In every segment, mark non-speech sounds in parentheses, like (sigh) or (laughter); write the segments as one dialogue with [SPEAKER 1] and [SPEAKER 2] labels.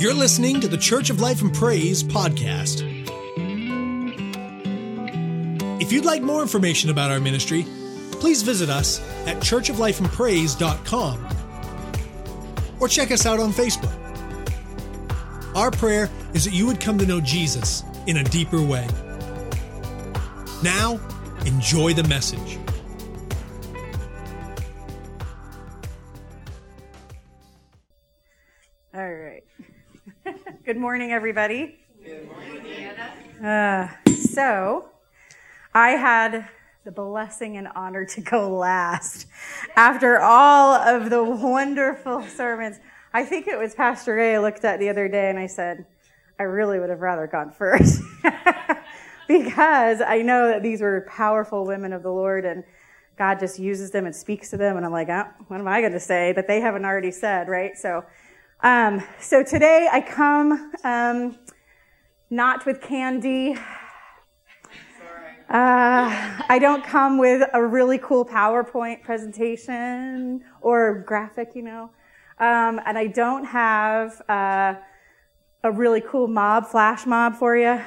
[SPEAKER 1] You're listening to the Church of Life and Praise podcast. If you'd like more information about our ministry, please visit us at churchoflifeandpraise.com or check us out on Facebook. Our prayer is that you would come to know Jesus in a deeper way. Now, enjoy the message.
[SPEAKER 2] Morning, everybody. Good morning, uh, so, I had the blessing and honor to go last after all of the wonderful sermons. I think it was Pastor Ray I looked at the other day and I said, I really would have rather gone first. (laughs) because I know that these were powerful women of the Lord and God just uses them and speaks to them. And I'm like, oh, what am I going to say that they haven't already said, right? So, um, so today I come, um, not with candy. Uh, I don't come with a really cool PowerPoint presentation or graphic, you know. Um, and I don't have uh, a really cool mob, flash mob for you,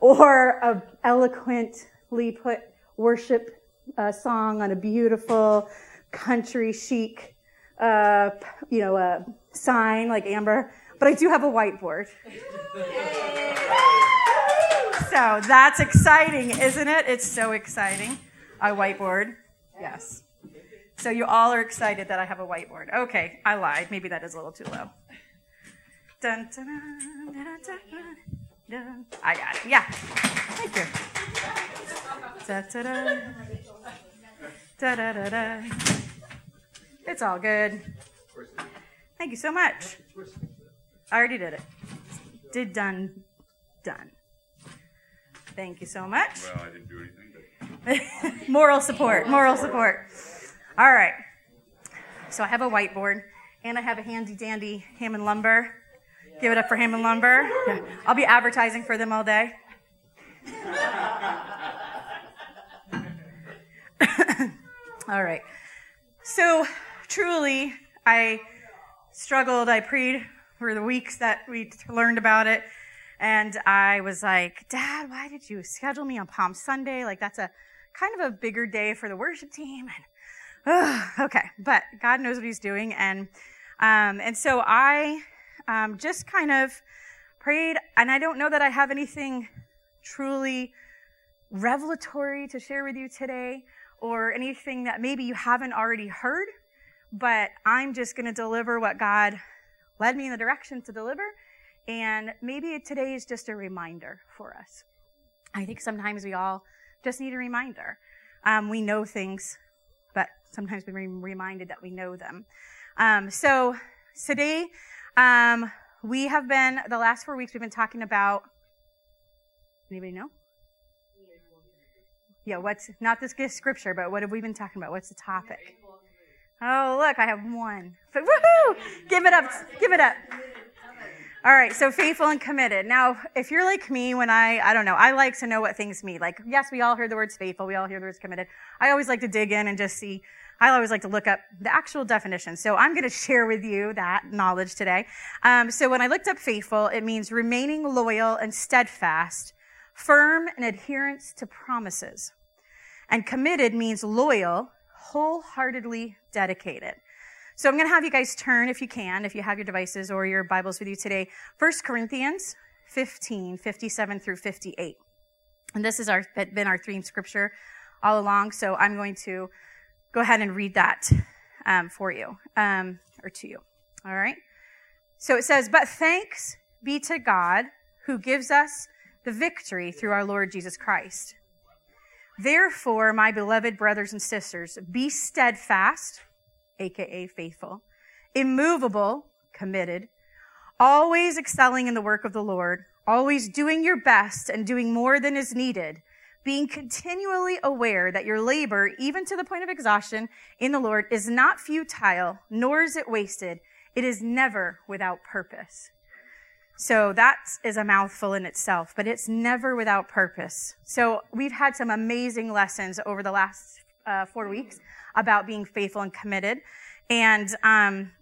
[SPEAKER 2] or a eloquently put worship uh, song on a beautiful country chic, uh, you know, a sign like Amber. But I do have a whiteboard. so that's exciting, isn't it? It's so exciting. A whiteboard. Yes. So you all are excited that I have a whiteboard. Okay, I lied. Maybe that is a little too low. Dun, dun, dun, I got it. Yeah. Thank you. Da, da, da. Da, da, da, da. It's all good. Thank you so much. I already did it. Did done, done. Thank you so much.
[SPEAKER 3] Well, I didn't do anything.
[SPEAKER 2] But (laughs) moral support, moral support. All right. So I have a whiteboard and I have a handy dandy Hammond lumber. Give it up for Hammond lumber. Yeah. I'll be advertising for them all day. (laughs) all right. So truly, I struggled. I prayed for the weeks that we learned about it. And I was like, Dad, why did you schedule me on Palm Sunday? Like, that's a kind of a bigger day for the worship team. And, okay. But God knows what He's doing. And, um, and so I um, just kind of prayed. And I don't know that I have anything truly revelatory to share with you today or anything that maybe you haven't already heard. But I'm just going to deliver what God led me in the direction to deliver. And maybe today is just a reminder for us. I think sometimes we all just need a reminder. Um, we know things, but sometimes we're reminded that we know them. Um, so today, um, we have been, the last four weeks, we've been talking about, anybody know? Yeah, what's, not this scripture, but what have we been talking about? What's the topic? Oh, look, I have one. Woohoo! Give it up. Give it up. All right, so faithful and committed. Now, if you're like me, when I, I don't know, I like to know what things mean. Like, yes, we all heard the words faithful, we all hear the words committed. I always like to dig in and just see, I always like to look up the actual definition. So I'm going to share with you that knowledge today. Um, so when I looked up faithful, it means remaining loyal and steadfast, firm in adherence to promises. And committed means loyal, wholeheartedly dedicated. So I'm going to have you guys turn, if you can, if you have your devices or your Bibles with you today, 1 Corinthians 15, 57 through 58. And this has been our theme scripture all along, so I'm going to go ahead and read that um, for you, um, or to you. All right? So it says, But thanks be to God who gives us the victory through our Lord Jesus Christ. Therefore, my beloved brothers and sisters, be steadfast aka faithful, immovable, committed, always excelling in the work of the Lord, always doing your best and doing more than is needed, being continually aware that your labor, even to the point of exhaustion in the Lord, is not futile, nor is it wasted. It is never without purpose. So that is a mouthful in itself, but it's never without purpose. So we've had some amazing lessons over the last uh, four weeks about being faithful and committed. And um,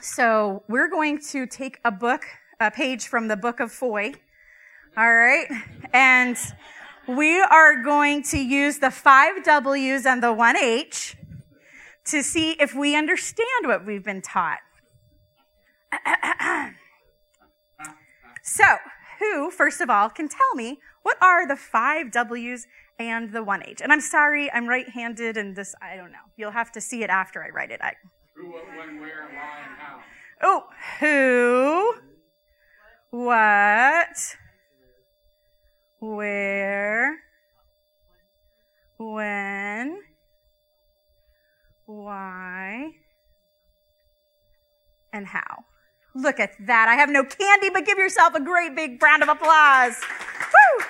[SPEAKER 2] So we're going to take a book, a page from the book of Foy. All right. And we are going to use the five W's and the one H to see if we understand what we've been taught. (clears throat) so, who, first of all, can tell me what are the five W's and the one H? And I'm sorry, I'm right handed and this, I don't know. You'll have to see it after I write it. I,
[SPEAKER 3] Who, what, when, where, why, and how.
[SPEAKER 2] oh, who, what, where, when, why, and how. Look at that. I have no candy, but give yourself a great big round of applause. Woo!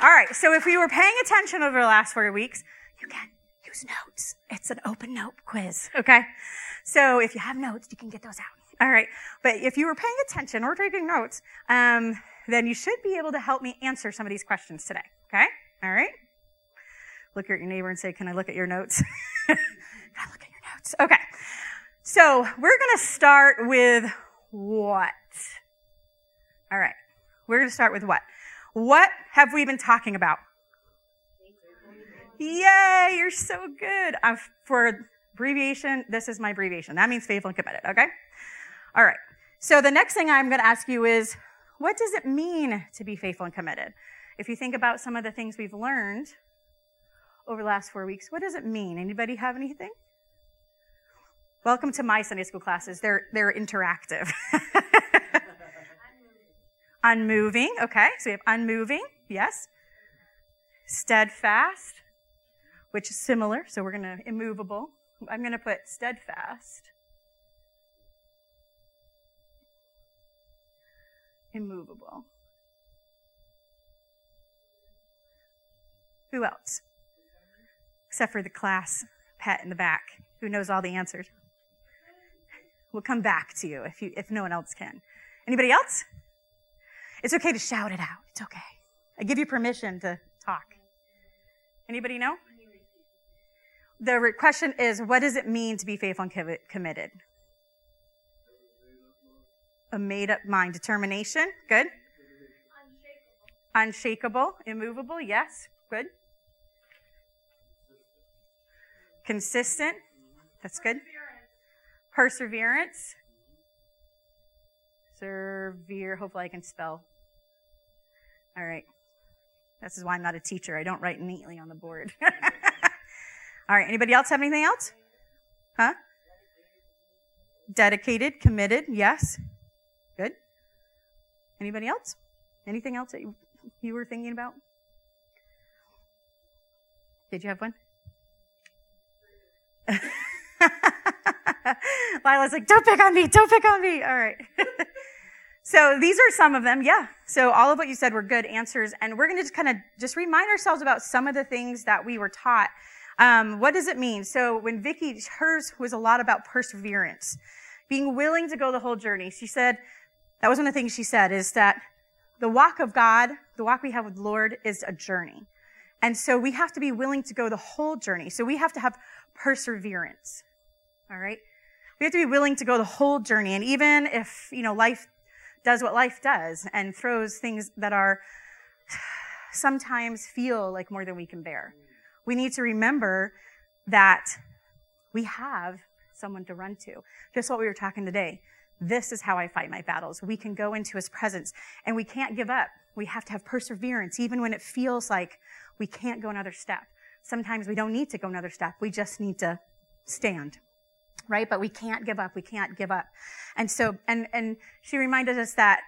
[SPEAKER 2] All right. So if we were paying attention over the last four weeks, you can use notes. It's an open note quiz. Okay. So if you have notes, you can get those out. All right. But if you were paying attention or taking notes, um, then you should be able to help me answer some of these questions today. Okay. All right. Look at your neighbor and say, can I look at your notes? (laughs) can I look at your notes? Okay. So we're going to start with what? All right. We're going to start with what? What have we been talking about? Yay, you're so good. Uh, for abbreviation, this is my abbreviation. That means faithful and committed, okay? All right. So the next thing I'm going to ask you is, what does it mean to be faithful and committed? If you think about some of the things we've learned over the last four weeks, what does it mean? Anybody have anything? Welcome to my Sunday school classes. They're, they're interactive. (laughs) unmoving. Okay. So we have unmoving. Yes. Steadfast, which is similar. So we're going to immovable. I'm going to put steadfast. Immovable. Who else? Except for the class pet in the back who knows all the answers. We'll come back to you if you if no one else can. Anybody else? It's okay to shout it out. It's okay. I give you permission to talk. Anybody know? The question is, what does it mean to be faithful and committed? A made up mind. Determination. Good. Unshakable. Unshakable. Immovable. Yes. Good. Consistent. That's good. Perseverance. Severe. Hopefully I can spell. All right. This is why I'm not a teacher. I don't write neatly on the board. (laughs) All right. Anybody else have anything else? Huh? Dedicated, committed. Yes. Good. Anybody else? Anything else that you, you were thinking about? Did you have one? (laughs) (laughs) Lila's like, don't pick on me, don't pick on me. All right. (laughs) so these are some of them. Yeah. So all of what you said were good answers. And we're going to just kind of just remind ourselves about some of the things that we were taught. Um, what does it mean? So when Vicky, hers was a lot about perseverance, being willing to go the whole journey. She said, that was one of the things she said is that the walk of God, the walk we have with the Lord is a journey. And so we have to be willing to go the whole journey. So we have to have perseverance. All right. We have to be willing to go the whole journey. And even if, you know, life does what life does and throws things that are (sighs) sometimes feel like more than we can bear, we need to remember that we have someone to run to. Just what we were talking today. This is how I fight my battles. We can go into his presence and we can't give up. We have to have perseverance, even when it feels like we can't go another step. Sometimes we don't need to go another step. We just need to stand right? But we can't give up. We can't give up. And so, and, and she reminded us that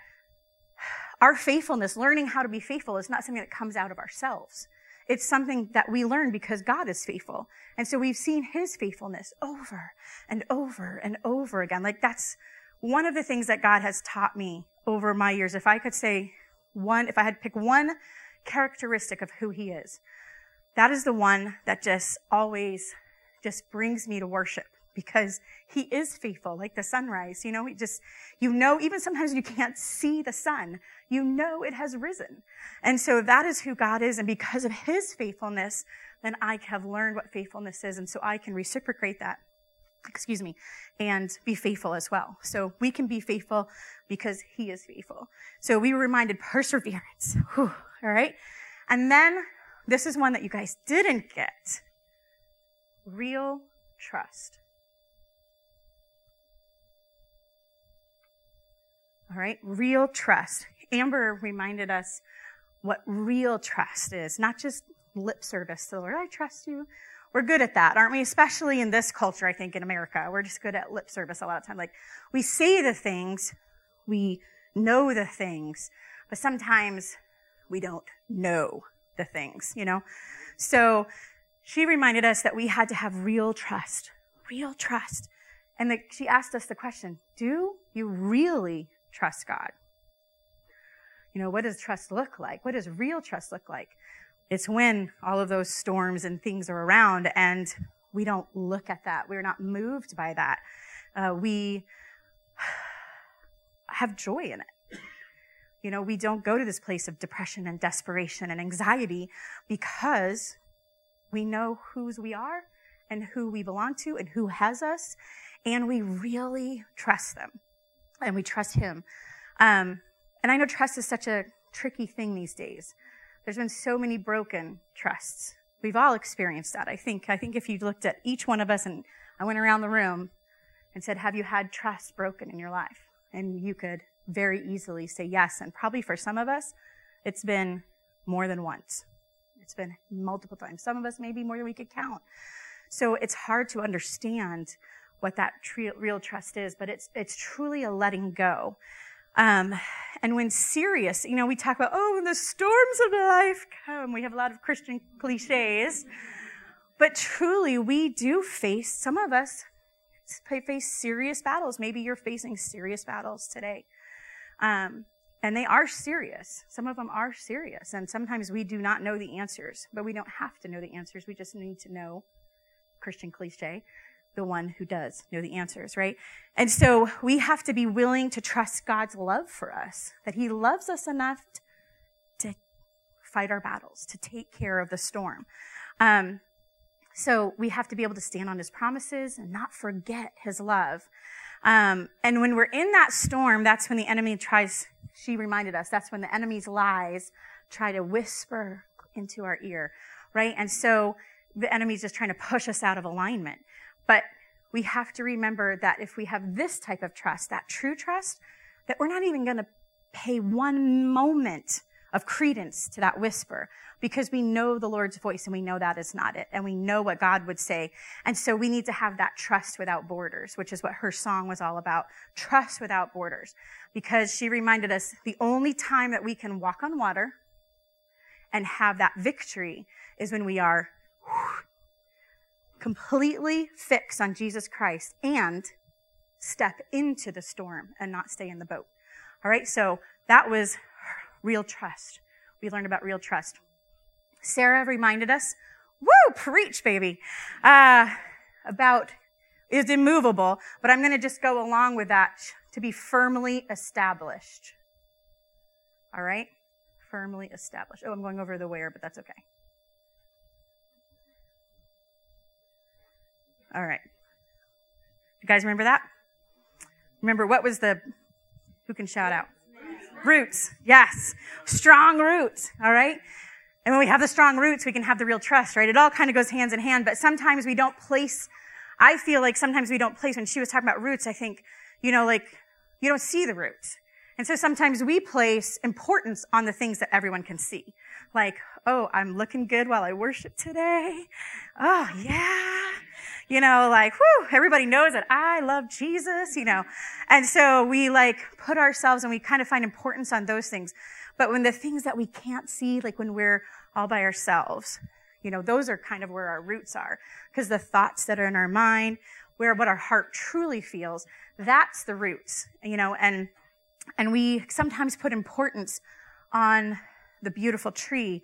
[SPEAKER 2] our faithfulness, learning how to be faithful is not something that comes out of ourselves. It's something that we learn because God is faithful. And so we've seen his faithfulness over and over and over again. Like that's one of the things that God has taught me over my years. If I could say one, if I had to pick one characteristic of who he is, that is the one that just always just brings me to worship because he is faithful, like the sunrise. You know, he just, you know, even sometimes you can't see the sun, you know it has risen. And so that is who God is. And because of his faithfulness, then I have learned what faithfulness is. And so I can reciprocate that. excuse me, and be faithful as well. So we can be faithful because he is faithful. So we were reminded perseverance. Whew, all right. And then this is one that you guys didn't get. Real trust. All right. Real trust. Amber reminded us what real trust is, not just lip service to the Lord. I trust you. We're good at that, aren't we? Especially in this culture, I think, in America. We're just good at lip service a lot of time. Like, we say the things, we know the things, but sometimes we don't know the things, you know? So she reminded us that we had to have real trust, real trust. And the, she asked us the question, do you really trust God? You know, what does trust look like? What does real trust look like? It's when all of those storms and things are around and we don't look at that. We're not moved by that. Uh, we (sighs) have joy in it. You know, we don't go to this place of depression and desperation and anxiety because we know whose we are and who we belong to and who has us. And we really trust them and we trust him. Um, and I know trust is such a tricky thing these days. There's been so many broken trusts. We've all experienced that. I think, I think if you looked at each one of us and I went around the room and said, have you had trust broken in your life? And you could very easily say yes. And probably for some of us, it's been more than once. It's been multiple times. Some of us maybe more than we could count. So it's hard to understand what that real trust is, but it's, it's truly a letting go. Um, and when serious, you know, we talk about, oh, when the storms of life come, we have a lot of Christian cliches. But truly, we do face, some of us face serious battles. Maybe you're facing serious battles today. Um, and they are serious. Some of them are serious. And sometimes we do not know the answers, but we don't have to know the answers. We just need to know, Christian cliche, the one who does know the answers, right? And so we have to be willing to trust God's love for us, that He loves us enough to fight our battles, to take care of the storm. Um, so we have to be able to stand on His promises and not forget His love. Um, and when we're in that storm, that's when the enemy tries, she reminded us, that's when the enemy's lies try to whisper into our ear, right? And so the enemy's just trying to push us out of alignment. But we have to remember that if we have this type of trust, that true trust, that we're not even going to pay one moment of credence to that whisper because we know the Lord's voice and we know that is not it and we know what God would say. And so we need to have that trust without borders, which is what her song was all about. Trust without borders because she reminded us the only time that we can walk on water and have that victory is when we are completely fix on Jesus Christ and step into the storm and not stay in the boat. All right. So that was real trust. We learned about real trust. Sarah reminded us, woo, preach, baby, uh, about is immovable, but I'm going to just go along with that to be firmly established. All right? Firmly established. Oh, I'm going over the where, but that's okay. All right. You guys remember that? Remember what was the, who can shout out? Roots. Yes. Strong roots. All right. And when we have the strong roots, we can have the real trust, right? It all kind of goes hands in hand, but sometimes we don't place, I feel like sometimes we don't place, when she was talking about roots, I think, you know, like, you don't see the roots. And so sometimes we place importance on the things that everyone can see. Like, oh, I'm looking good while I worship today. Oh, yeah. You know, like, whew, everybody knows that I love Jesus, you know. And so we like put ourselves and we kind of find importance on those things. But when the things that we can't see, like when we're all by ourselves, you know, those are kind of where our roots are. Because the thoughts that are in our mind, where what our heart truly feels, that's the roots, you know, and and we sometimes put importance on the beautiful tree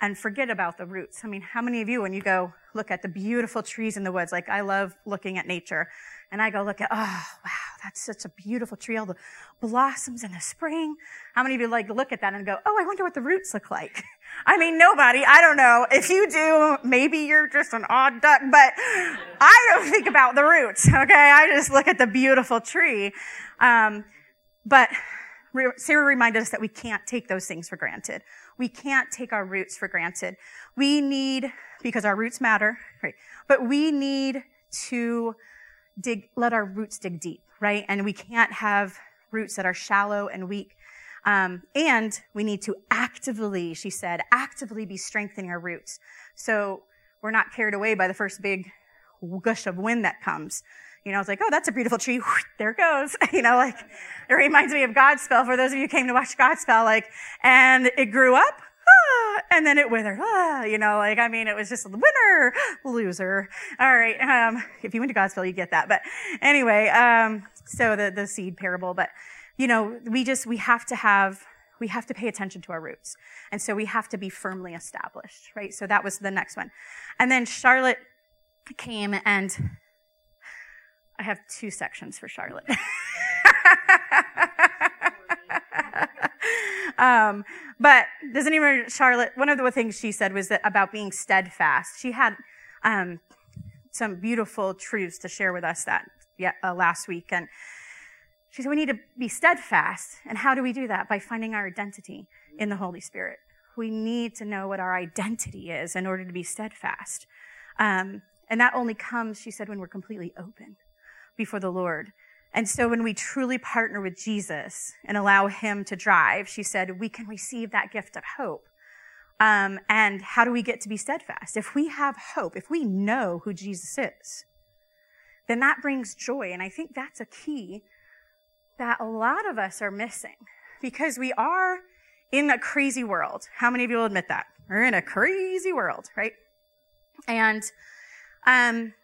[SPEAKER 2] and forget about the roots. I mean, how many of you, when you go look at the beautiful trees in the woods, like I love looking at nature, and I go look at, oh, wow, that's such a beautiful tree, all the blossoms in the spring. How many of you like look at that and go, oh, I wonder what the roots look like? (laughs) I mean, nobody, I don't know. If you do, maybe you're just an odd duck, but I don't think about the roots, okay? I just look at the beautiful tree. Um, but Sarah reminded us that we can't take those things for granted. We can't take our roots for granted. We need, because our roots matter, right? But we need to dig, let our roots dig deep, right? And we can't have roots that are shallow and weak. Um, and we need to actively, she said, actively be strengthening our roots. So we're not carried away by the first big gush of wind that comes. You know, it's like, oh, that's a beautiful tree. There it goes. (laughs) You know, like, it reminds me of Godspell for those of you who came to watch Godspell, like, and it grew up, ah, and then it withered. Ah, you know, like, I mean, it was just the winner, (gasps) loser. All right. Um, if you went to Godspell, you get that. But anyway, um, so the, the seed parable, but you know, we just, we have to have, we have to pay attention to our roots. And so we have to be firmly established, right? So that was the next one. And then Charlotte came and I have two sections for Charlotte. (laughs) um, but does anyone, Charlotte, one of the things she said was that about being steadfast. She had um, some beautiful truths to share with us that uh, last week. And she said, we need to be steadfast. And how do we do that? By finding our identity in the Holy Spirit. We need to know what our identity is in order to be steadfast. Um, and that only comes, she said, when we're completely open before the Lord. And so when we truly partner with Jesus and allow him to drive, she said, we can receive that gift of hope. Um, and how do we get to be steadfast? If we have hope, if we know who Jesus is, then that brings joy. And I think that's a key that a lot of us are missing because we are in a crazy world. How many of you will admit that? We're in a crazy world, right? And, um,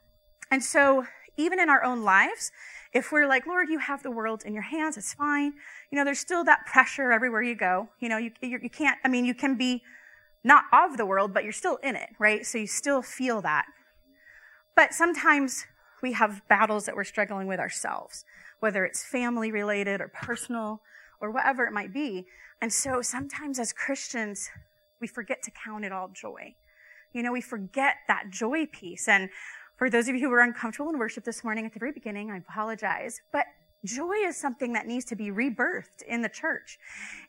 [SPEAKER 2] and so even in our own lives, if we're like, Lord, you have the world in your hands, it's fine. You know, there's still that pressure everywhere you go. You know, you, you can't, I mean, you can be not of the world, but you're still in it, right? So you still feel that. But sometimes we have battles that we're struggling with ourselves whether it's family related or personal or whatever it might be. And so sometimes as Christians, we forget to count it all joy. You know, we forget that joy piece. And for those of you who were uncomfortable in worship this morning at the very beginning, I apologize. But joy is something that needs to be rebirthed in the church.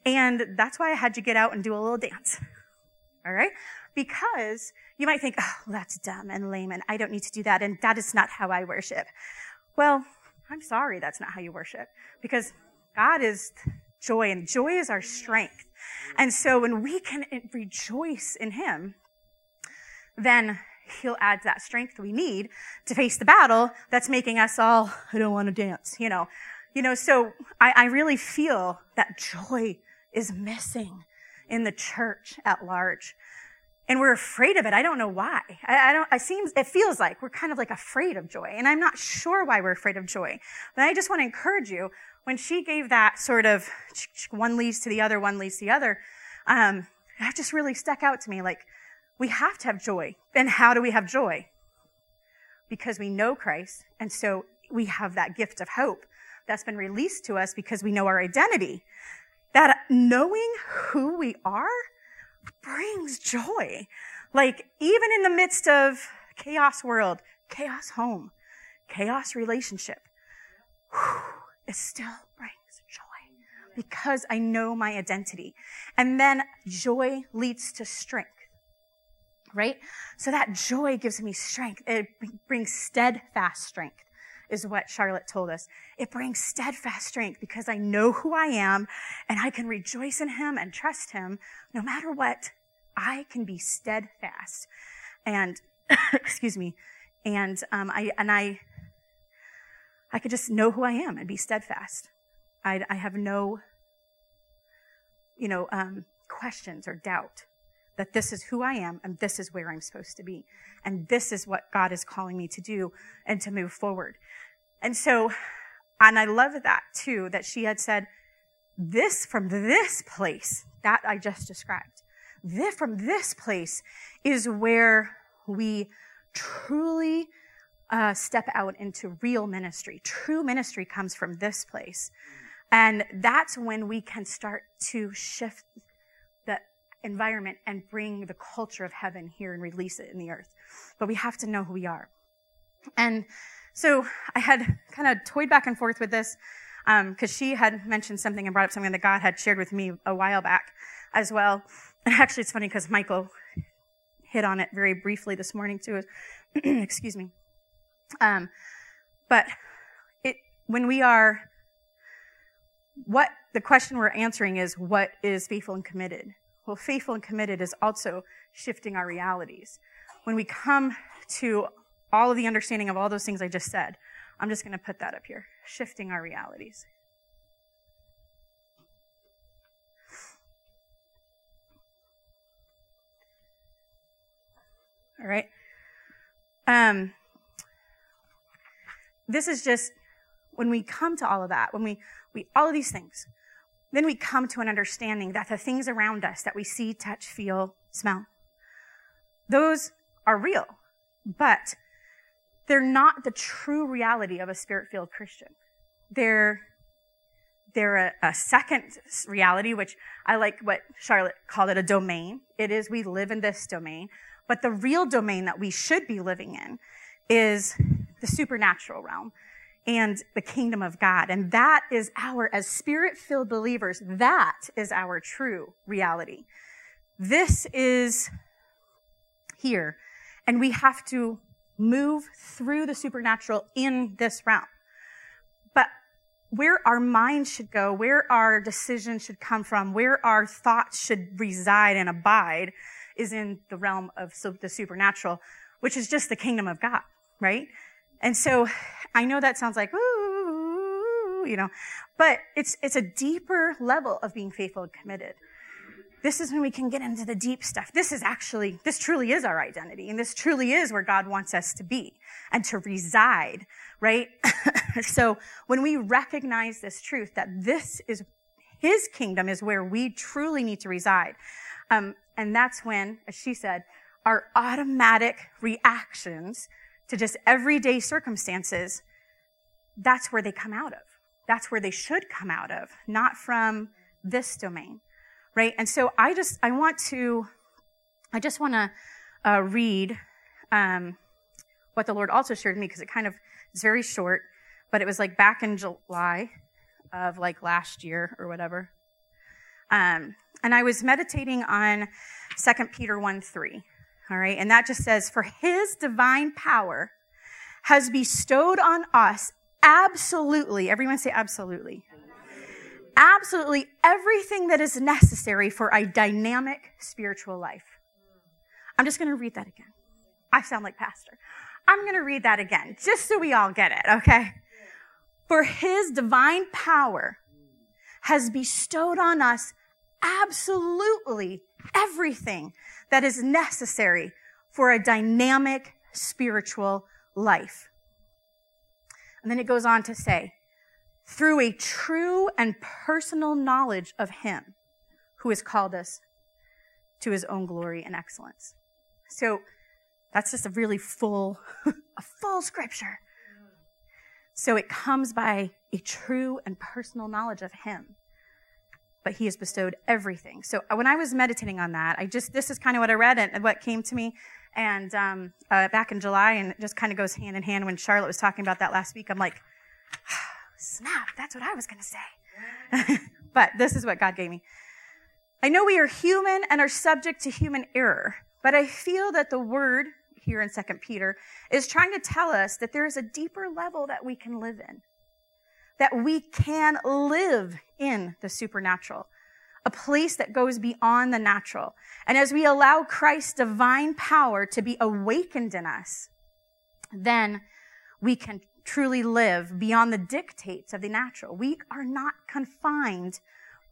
[SPEAKER 2] And that's why I had you get out and do a little dance. (laughs) All right? Because you might think, oh, that's dumb and lame and I don't need to do that. And that is not how I worship. Well, I'm sorry that's not how you worship because God is joy and joy is our strength. And so when we can rejoice in Him, then He'll add that strength we need to face the battle that's making us all, I don't want to dance, you know. You know, so I, I really feel that joy is missing in the church at large and we're afraid of it. I don't know why. I, I, don't, it seems, it feels like we're kind of like afraid of joy. And I'm not sure why we're afraid of joy. But I just want to encourage you, when she gave that sort of one leads to the other, one leads to the other, um, that just really stuck out to me. Like, we have to have joy. And how do we have joy? Because we know Christ. And so we have that gift of hope that's been released to us because we know our identity. That knowing who we are brings joy. Like, even in the midst of chaos world, chaos home, chaos relationship, it still brings joy because I know my identity. And then joy leads to strength. Right? So that joy gives me strength. It brings steadfast strength is what Charlotte told us. It brings steadfast strength because I know who I am and I can rejoice in him and trust him no matter what. I can be steadfast and, (coughs) excuse me, and, um, I, and I, I could just know who I am and be steadfast. I, I have no, you know, um, questions or doubt that this is who I am and this is where I'm supposed to be. And this is what God is calling me to do and to move forward. And so, and I love that too, that she had said, this from this place that I just described, this, from this place is where we truly uh, step out into real ministry. True ministry comes from this place. And that's when we can start to shift environment and bring the culture of heaven here and release it in the earth. But we have to know who we are. And so I had kind of toyed back and forth with this because um, she had mentioned something and brought up something that God had shared with me a while back as well. And actually, it's funny because Michael hit on it very briefly this morning too. (clears throat) Excuse me. Um, but it when we are what the question we're answering is what is faithful and committed? Well, faithful and committed is also shifting our realities. When we come to all of the understanding of all those things I just said, I'm just going to put that up here. Shifting our realities. All right. Um, this is just when we come to all of that, when we, we, all of these things, then we come to an understanding that the things around us that we see, touch, feel, smell, those are real, but they're not the true reality of a spirit-filled Christian. They're, they're a, a second reality, which I like what Charlotte called it a domain. It is we live in this domain, but the real domain that we should be living in is the supernatural realm and the kingdom of God. And that is our, as spirit filled believers, that is our true reality. This is here. And we have to move through the supernatural in this realm. But where our minds should go, where our decisions should come from, where our thoughts should reside and abide is in the realm of the supernatural, which is just the kingdom of God, right? And so I know that sounds like, ooh, you know, but it's, it's a deeper level of being faithful and committed. This is when we can get into the deep stuff. This is actually, this truly is our identity. And this truly is where God wants us to be and to reside, right? (laughs) so when we recognize this truth that this is his kingdom is where we truly need to reside. Um, and that's when, as she said, our automatic reactions to just everyday circumstances, that's where they come out of. That's where they should come out of, not from this domain, right? And so I just, I want to, I just want to uh, read um, what the Lord also shared with me because it kind of is very short, but it was like back in July of like last year or whatever. Um, and I was meditating on 2 Peter 1 3. All right. And that just says, for his divine power has bestowed on us absolutely, everyone say absolutely, absolutely everything that is necessary for a dynamic spiritual life. I'm just going to read that again. I sound like pastor. I'm going to read that again, just so we all get it, okay? For his divine power has bestowed on us absolutely everything that is necessary for a dynamic spiritual life. And then it goes on to say, through a true and personal knowledge of Him who has called us to His own glory and excellence. So that's just a really full, (laughs) a full scripture. So it comes by a true and personal knowledge of Him but he has bestowed everything. So uh, when I was meditating on that, I just, this is kind of what I read and what came to me. And um, uh, back in July, and it just kind of goes hand in hand when Charlotte was talking about that last week. I'm like, (sighs) snap, that's what I was going to say. (laughs) but this is what God gave me. I know we are human and are subject to human error, but I feel that the word here in Second Peter is trying to tell us that there is a deeper level that we can live in that we can live in the supernatural, a place that goes beyond the natural. And as we allow Christ's divine power to be awakened in us, then we can truly live beyond the dictates of the natural. We are not confined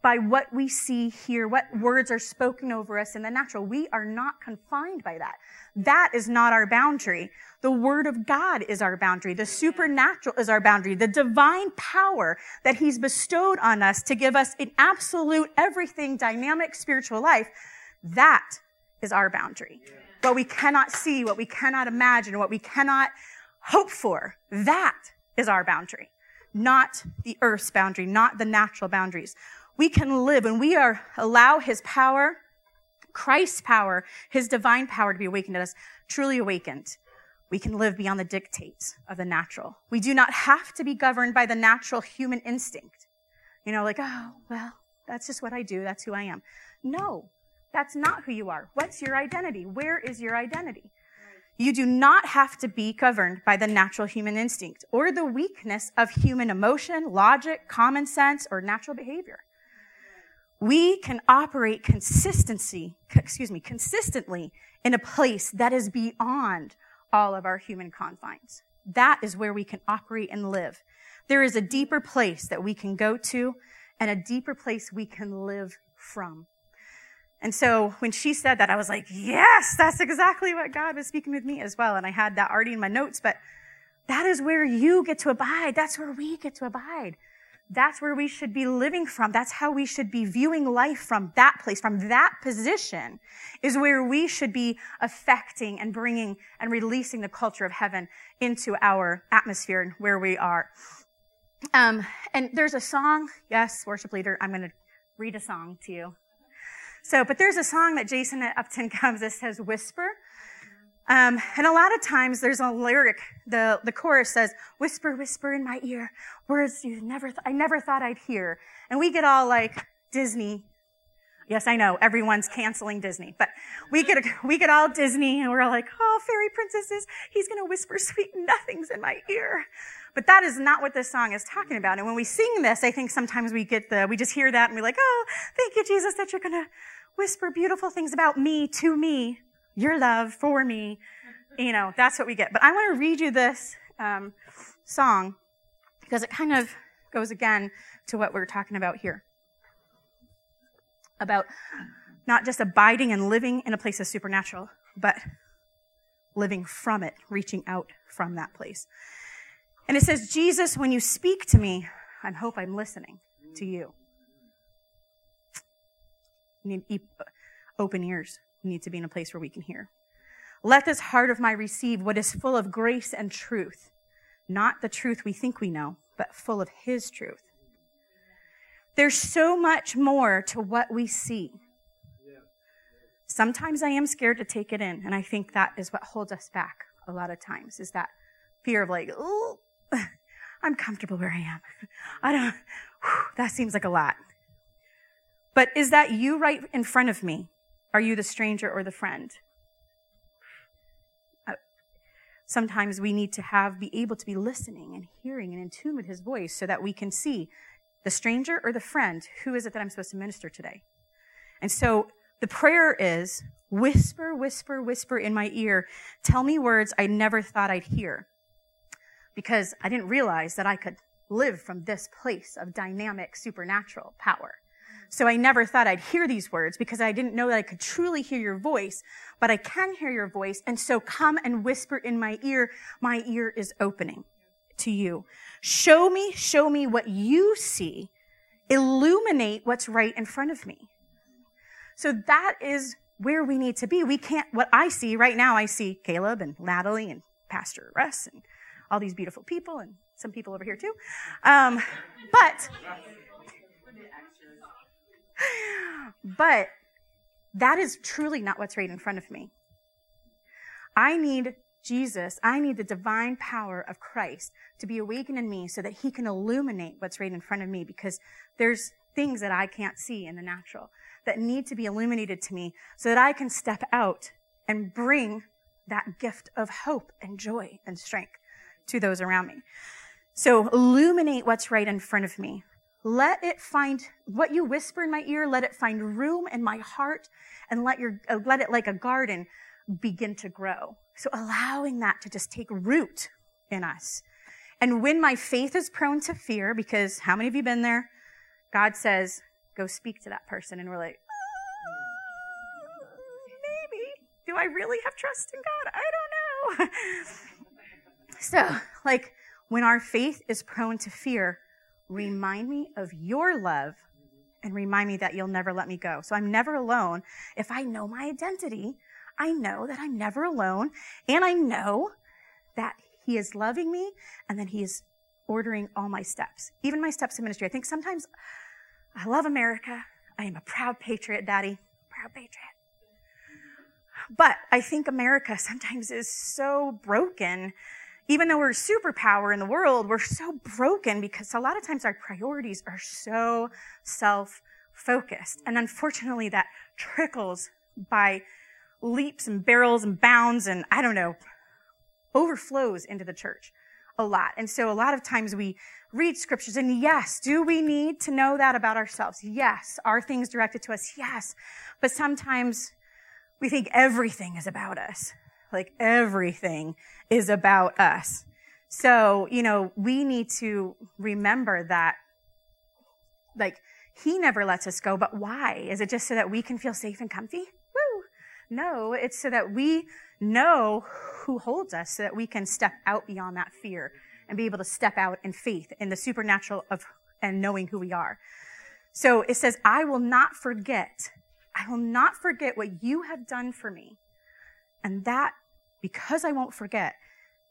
[SPEAKER 2] by what we see here, what words are spoken over us in the natural. We are not confined by that. That is not our boundary. The word of God is our boundary. The supernatural is our boundary. The divine power that he's bestowed on us to give us an absolute everything dynamic spiritual life. That is our boundary. What we cannot see, what we cannot imagine, what we cannot hope for. That is our boundary. Not the earth's boundary, not the natural boundaries we can live when we are allow his power Christ's power, his divine power to be awakened in us, truly awakened, we can live beyond the dictates of the natural. We do not have to be governed by the natural human instinct. You know, like, oh, well, that's just what I do. That's who I am. No, that's not who you are. What's your identity? Where is your identity? You do not have to be governed by the natural human instinct or the weakness of human emotion, logic, common sense, or natural behavior. We can operate consistency, excuse me, consistently in a place that is beyond all of our human confines. That is where we can operate and live. There is a deeper place that we can go to and a deeper place we can live from. And so when she said that, I was like, yes, that's exactly what God was speaking with me as well. And I had that already in my notes, but that is where you get to abide. That's where we get to abide. That's where we should be living from. That's how we should be viewing life from that place, from that position is where we should be affecting and bringing and releasing the culture of heaven into our atmosphere and where we are. Um, and there's a song. Yes, worship leader, I'm going to read a song to you. So, but there's a song that Jason Upton (laughs) comes that says whisper. Um, and a lot of times there's a lyric, the, the chorus says, whisper, whisper in my ear, words you never, th- I never thought I'd hear. And we get all like Disney. Yes, I know everyone's canceling Disney, but we get, we get all Disney and we're like, oh, fairy princesses, he's going to whisper sweet nothings in my ear. But that is not what this song is talking about. And when we sing this, I think sometimes we get the, we just hear that and we're like, oh, thank you, Jesus, that you're going to whisper beautiful things about me to me, your love for me. You know, that's what we get. But I want to read you this um, song because it kind of goes again to what we're talking about here about not just abiding and living in a place of supernatural, but living from it, reaching out from that place. And it says, Jesus, when you speak to me, I hope I'm listening to you. You need open ears. We need to be in a place where we can hear. Let this heart of mine receive what is full of grace and truth, not the truth we think we know, but full of His truth. There's so much more to what we see. Sometimes I am scared to take it in, and I think that is what holds us back a lot of times, is that fear of like, oh, (laughs) I'm comfortable where I am. I don't, whew, that seems like a lot. But is that you right in front of me? Are you the stranger or the friend? Uh, sometimes we need to have, be able to be listening and hearing and in tune with his voice so that we can see the stranger or the friend. Who is it that I'm supposed to minister today? And so the prayer is whisper, whisper, whisper in my ear. Tell me words I never thought I'd hear because I didn't realize that I could live from this place of dynamic supernatural power. So I never thought I'd hear these words because I didn't know that I could truly hear your voice, but I can hear your voice. And so come and whisper in my ear. My ear is opening to you. Show me, show me what you see. Illuminate what's right in front of me. So that is where we need to be. We can't, what I see right now, I see Caleb and Natalie and Pastor Russ and all these beautiful people and some people over here too. Um, but but that is truly not what's right in front of me. I need Jesus, I need the divine power of Christ to be awakened in me so that he can illuminate what's right in front of me because there's things that I can't see in the natural that need to be illuminated to me so that I can step out and bring that gift of hope and joy and strength to those around me. So illuminate what's right in front of me. Let it find what you whisper in my ear, let it find room in my heart and let your, uh, let it like a garden begin to grow. So allowing that to just take root in us. And when my faith is prone to fear, because how many of you been there? God says, go speak to that person. And we're like, oh, maybe. Do I really have trust in God? I don't know. (laughs) so, like, when our faith is prone to fear, remind me of your love and remind me that you'll never let me go. So I'm never alone. If I know my identity, I know that I'm never alone. And I know that he is loving me and that he is ordering all my steps, even my steps in ministry. I think sometimes I love America. I am a proud patriot, daddy. Proud patriot. But I think America sometimes is so broken. Even though we're a superpower in the world, we're so broken because a lot of times our priorities are so self focused. And unfortunately, that trickles by leaps and barrels and bounds and I don't know, overflows into the church a lot. And so a lot of times we read scriptures and yes, do we need to know that about ourselves? Yes. Are things directed to us? Yes. But sometimes we think everything is about us. Like everything is about us. So, you know, we need to remember that, like, he never lets us go, but why? Is it just so that we can feel safe and comfy? Woo! No, it's so that we know who holds us so that we can step out beyond that fear and be able to step out in faith in the supernatural of and knowing who we are. So it says, I will not forget. I will not forget what you have done for me. And that, because I won't forget,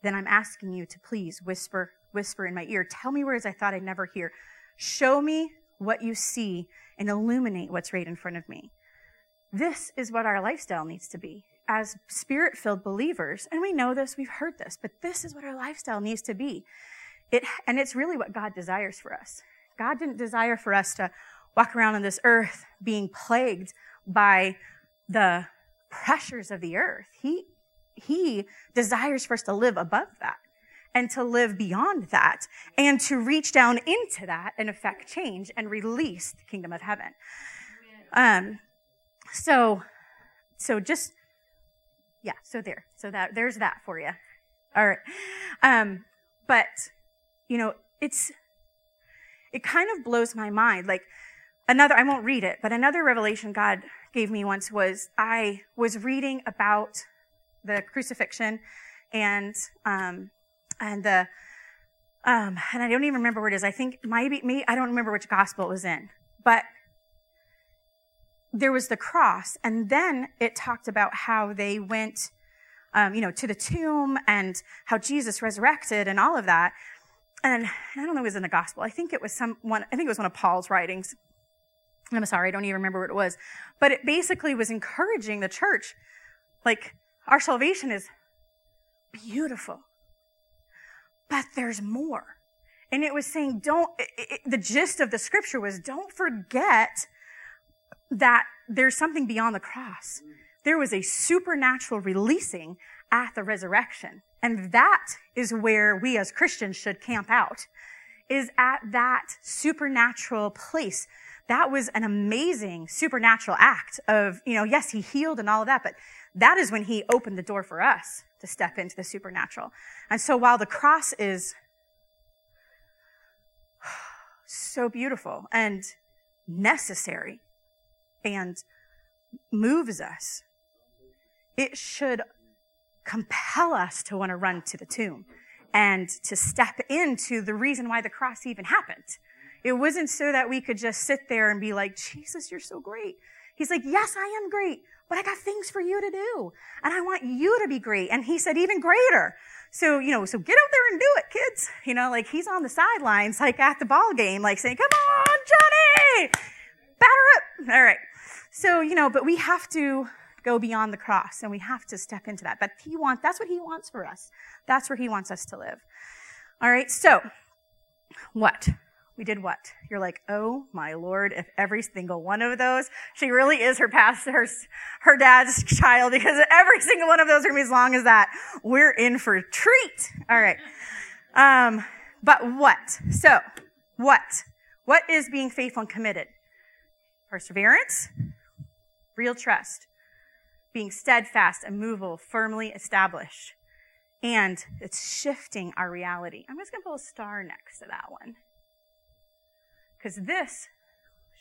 [SPEAKER 2] then I'm asking you to please whisper, whisper in my ear. Tell me words I thought I'd never hear. Show me what you see and illuminate what's right in front of me. This is what our lifestyle needs to be as spirit filled believers. And we know this, we've heard this, but this is what our lifestyle needs to be. It, and it's really what God desires for us. God didn't desire for us to walk around on this earth being plagued by the pressures of the earth. He, he desires for us to live above that and to live beyond that and to reach down into that and affect change and release the kingdom of heaven. Um, so, so just, yeah, so there. So that, there's that for you. All right. Um, but, you know, it's, it kind of blows my mind. Like another, I won't read it, but another revelation God gave me once was I was reading about the crucifixion and, um, and the, um, and I don't even remember where it is. I think maybe, me, I don't remember which gospel it was in, but there was the cross, and then it talked about how they went, um, you know, to the tomb and how Jesus resurrected and all of that. And I don't know if it was in the gospel. I think it was some one. I think it was one of Paul's writings. I'm sorry, I don't even remember what it was. But it basically was encouraging the church, like our salvation is beautiful, but there's more. And it was saying, don't, it, it, the gist of the scripture was, don't forget that there's something beyond the cross. There was a supernatural releasing at the resurrection. And that is where we as Christians should camp out, is at that supernatural place. That was an amazing supernatural act of, you know, yes, he healed and all of that, but that is when he opened the door for us to step into the supernatural. And so while the cross is (sighs) so beautiful and necessary, and moves us, it should compel us to want to run to the tomb and to step into the reason why the cross even happened. It wasn't so that we could just sit there and be like, Jesus, you're so great. He's like, yes, I am great, but I got things for you to do. And I want you to be great. And he said, even greater. So, you know, so get out there and do it, kids. You know, like he's on the sidelines, like at the ball game, like saying, come on, Johnny, batter up. All right. So, you know, but we have to go beyond the cross and we have to step into that. But he wants, that's what he wants for us. That's where he wants us to live. All right. So what? We did what? You're like, oh my lord, if every single one of those, she really is her past, her, her dad's child because every single one of those are going to be as long as that. We're in for a treat. All right. Um, but what? So what? What is being faithful and committed? Perseverance, real trust, being steadfast, immovable, firmly established. And it's shifting our reality. I'm just going to put a star next to that one. Because this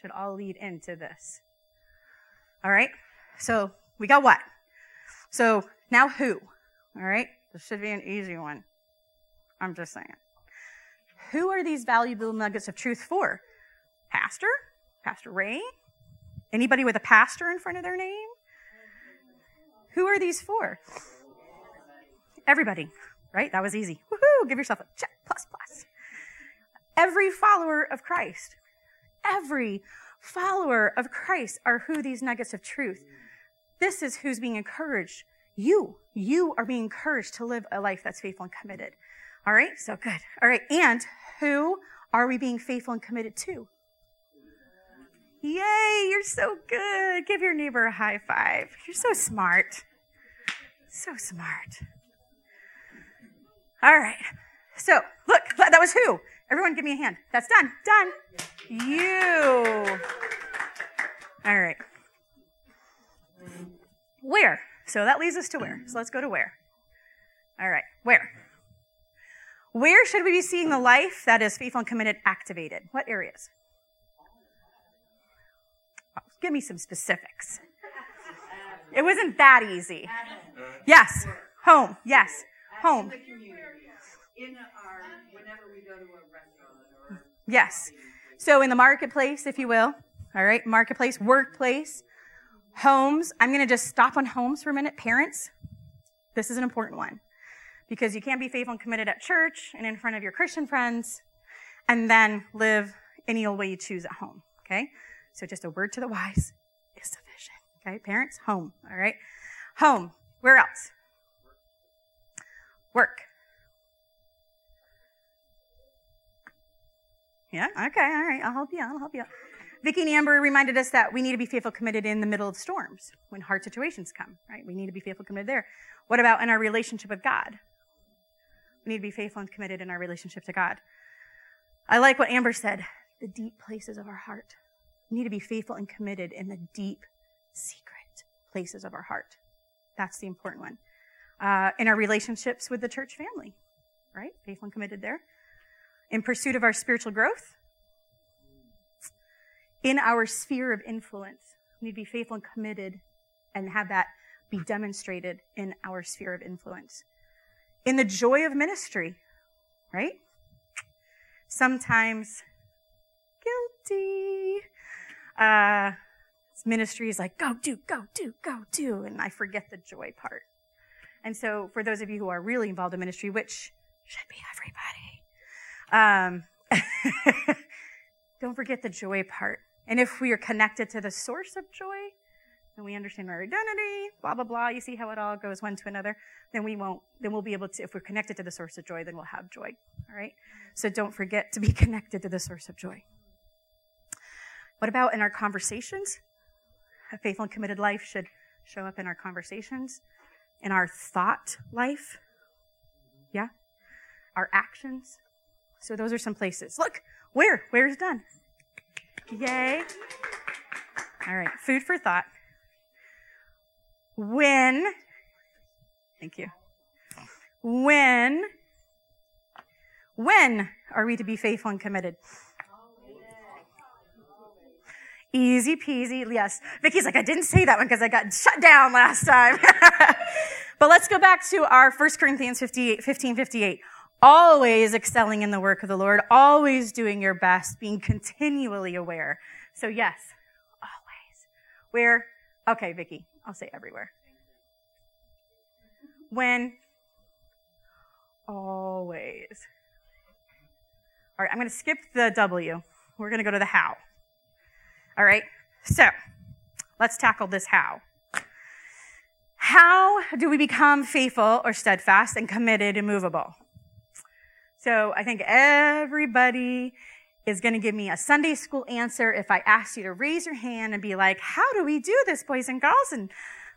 [SPEAKER 2] should all lead into this. All right? So we got what? So now who? All right? This should be an easy one. I'm just saying. Who are these valuable nuggets of truth for? Pastor? Pastor Ray? Anybody with a pastor in front of their name? Who are these for? Everybody, right? That was easy. Woohoo! Give yourself a check, plus, plus. Every follower of Christ, every follower of Christ are who these nuggets of truth This is who's being encouraged. You, you are being encouraged to live a life that's faithful and committed. All right. So good. All right. And who are we being faithful and committed to? Yay, you're so good. Give your neighbor a high five. You're so smart. So smart. All right. So, look, that was who? Everyone give me a hand. That's done. Done. You. All right. Where? So that leads us to where? So let's go to where. All right. Where? Where should we be seeing the life that is faithful and committed activated? What areas? Give me some specifics. It wasn't that easy. Yes. Home. Yes. Home.
[SPEAKER 4] In our, whenever we go to a restaurant or.
[SPEAKER 2] Yes. So in the marketplace, if you will. All right. Marketplace, workplace, homes. I'm going to just stop on homes for a minute. Parents. This is an important one because you can't be faithful and committed at church and in front of your Christian friends and then live any old way you choose at home. Okay. So just a word to the wise is sufficient. Okay. Parents, home. All right. Home. Where else? Work. Yeah, okay, all right. I'll help you. I'll help you. Vicki and Amber reminded us that we need to be faithful committed in the middle of storms when hard situations come, right? We need to be faithful committed there. What about in our relationship with God? We need to be faithful and committed in our relationship to God. I like what Amber said the deep places of our heart. We need to be faithful and committed in the deep, secret places of our heart. That's the important one. Uh, in our relationships with the church family, right? Faithful and committed there in pursuit of our spiritual growth, in our sphere of influence. We need to be faithful and committed and have that be demonstrated in our sphere of influence. In the joy of ministry, right? Sometimes guilty. Uh, ministry is like, go, do, go, do, go, do. And I forget the joy part. And so for those of you who are really involved in ministry, which should be everybody, um, (laughs) don't forget the joy part. And if we are connected to the source of joy, and we understand our identity, blah, blah, blah, you see how it all goes one to another, then we won't, then we'll be able to, if we're connected to the source of joy, then we'll have joy. All right? So don't forget to be (laughs) connected to the source of joy. What about in our conversations? A faithful and committed life should show up in our conversations, in our thought life. Yeah? Our actions. So those are some places. Look, where? Where's done? Yay. All right, food for thought. When, thank you. When, when are we to be faithful and committed? Easy peasy, yes. Vicky's like, I didn't say that one because I got shut down last time. (laughs) but let's go back to our 1 Corinthians 58, 15, 58 always excelling in the work of the Lord, always doing your best, being continually aware. So yes, always. Where? Okay, Vicki, I'll say everywhere. When? Always. All right, I'm going to skip the W. We're going to go to the how. All right, so let's tackle this how. How do we become faithful or steadfast and committed and movable? So I think everybody is going to give me a Sunday school answer if I ask you to raise your hand and be like, how do we do this, boys and girls and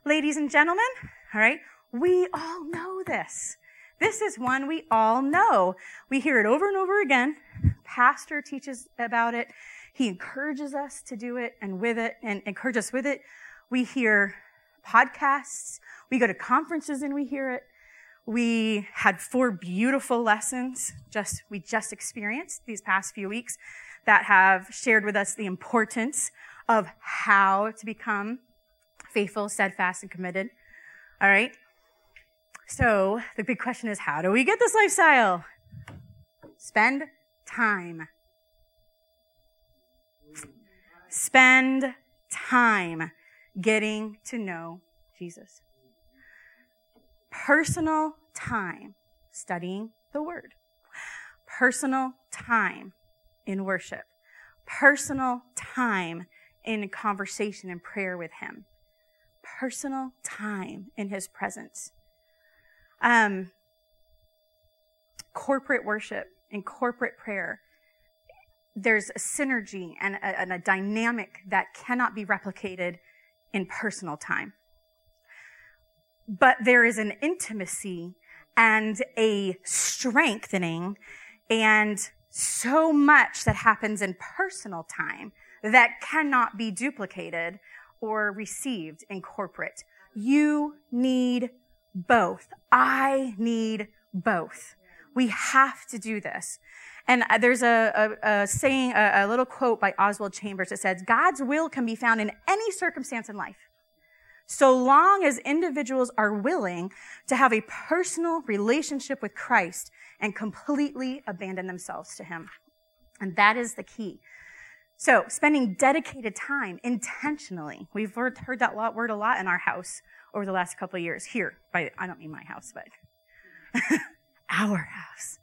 [SPEAKER 2] ladies and gentlemen? All right. We all know this. This is one we all know. We hear it over and over again. Pastor teaches about it. He encourages us to do it and with it and encourage us with it. We hear podcasts. We go to conferences and we hear it. We had four beautiful lessons just, we just experienced these past few weeks that have shared with us the importance of how to become faithful, steadfast, and committed. All right. So the big question is, how do we get this lifestyle? Spend time. Spend time getting to know Jesus personal time studying the Word, personal time in worship, personal time in conversation and prayer with Him, personal time in his presence. Um, corporate worship and corporate prayer, there's a synergy and a, and a dynamic that cannot be replicated in personal time. But there is an intimacy and a strengthening and so much that happens in personal time that cannot be duplicated or received in corporate. You need both. I need both. We have to do this. And uh, there's a, a, a saying, a, a little quote by Oswald Chambers that says, God's will can be found in any circumstance in life. So long as individuals are willing to have a personal relationship with Christ and completely abandon themselves to Him. And that is the key. So spending dedicated time intentionally. We've heard, heard that word a lot in our house over the last couple of years. Here, by, I don't mean my house, but (laughs) our house.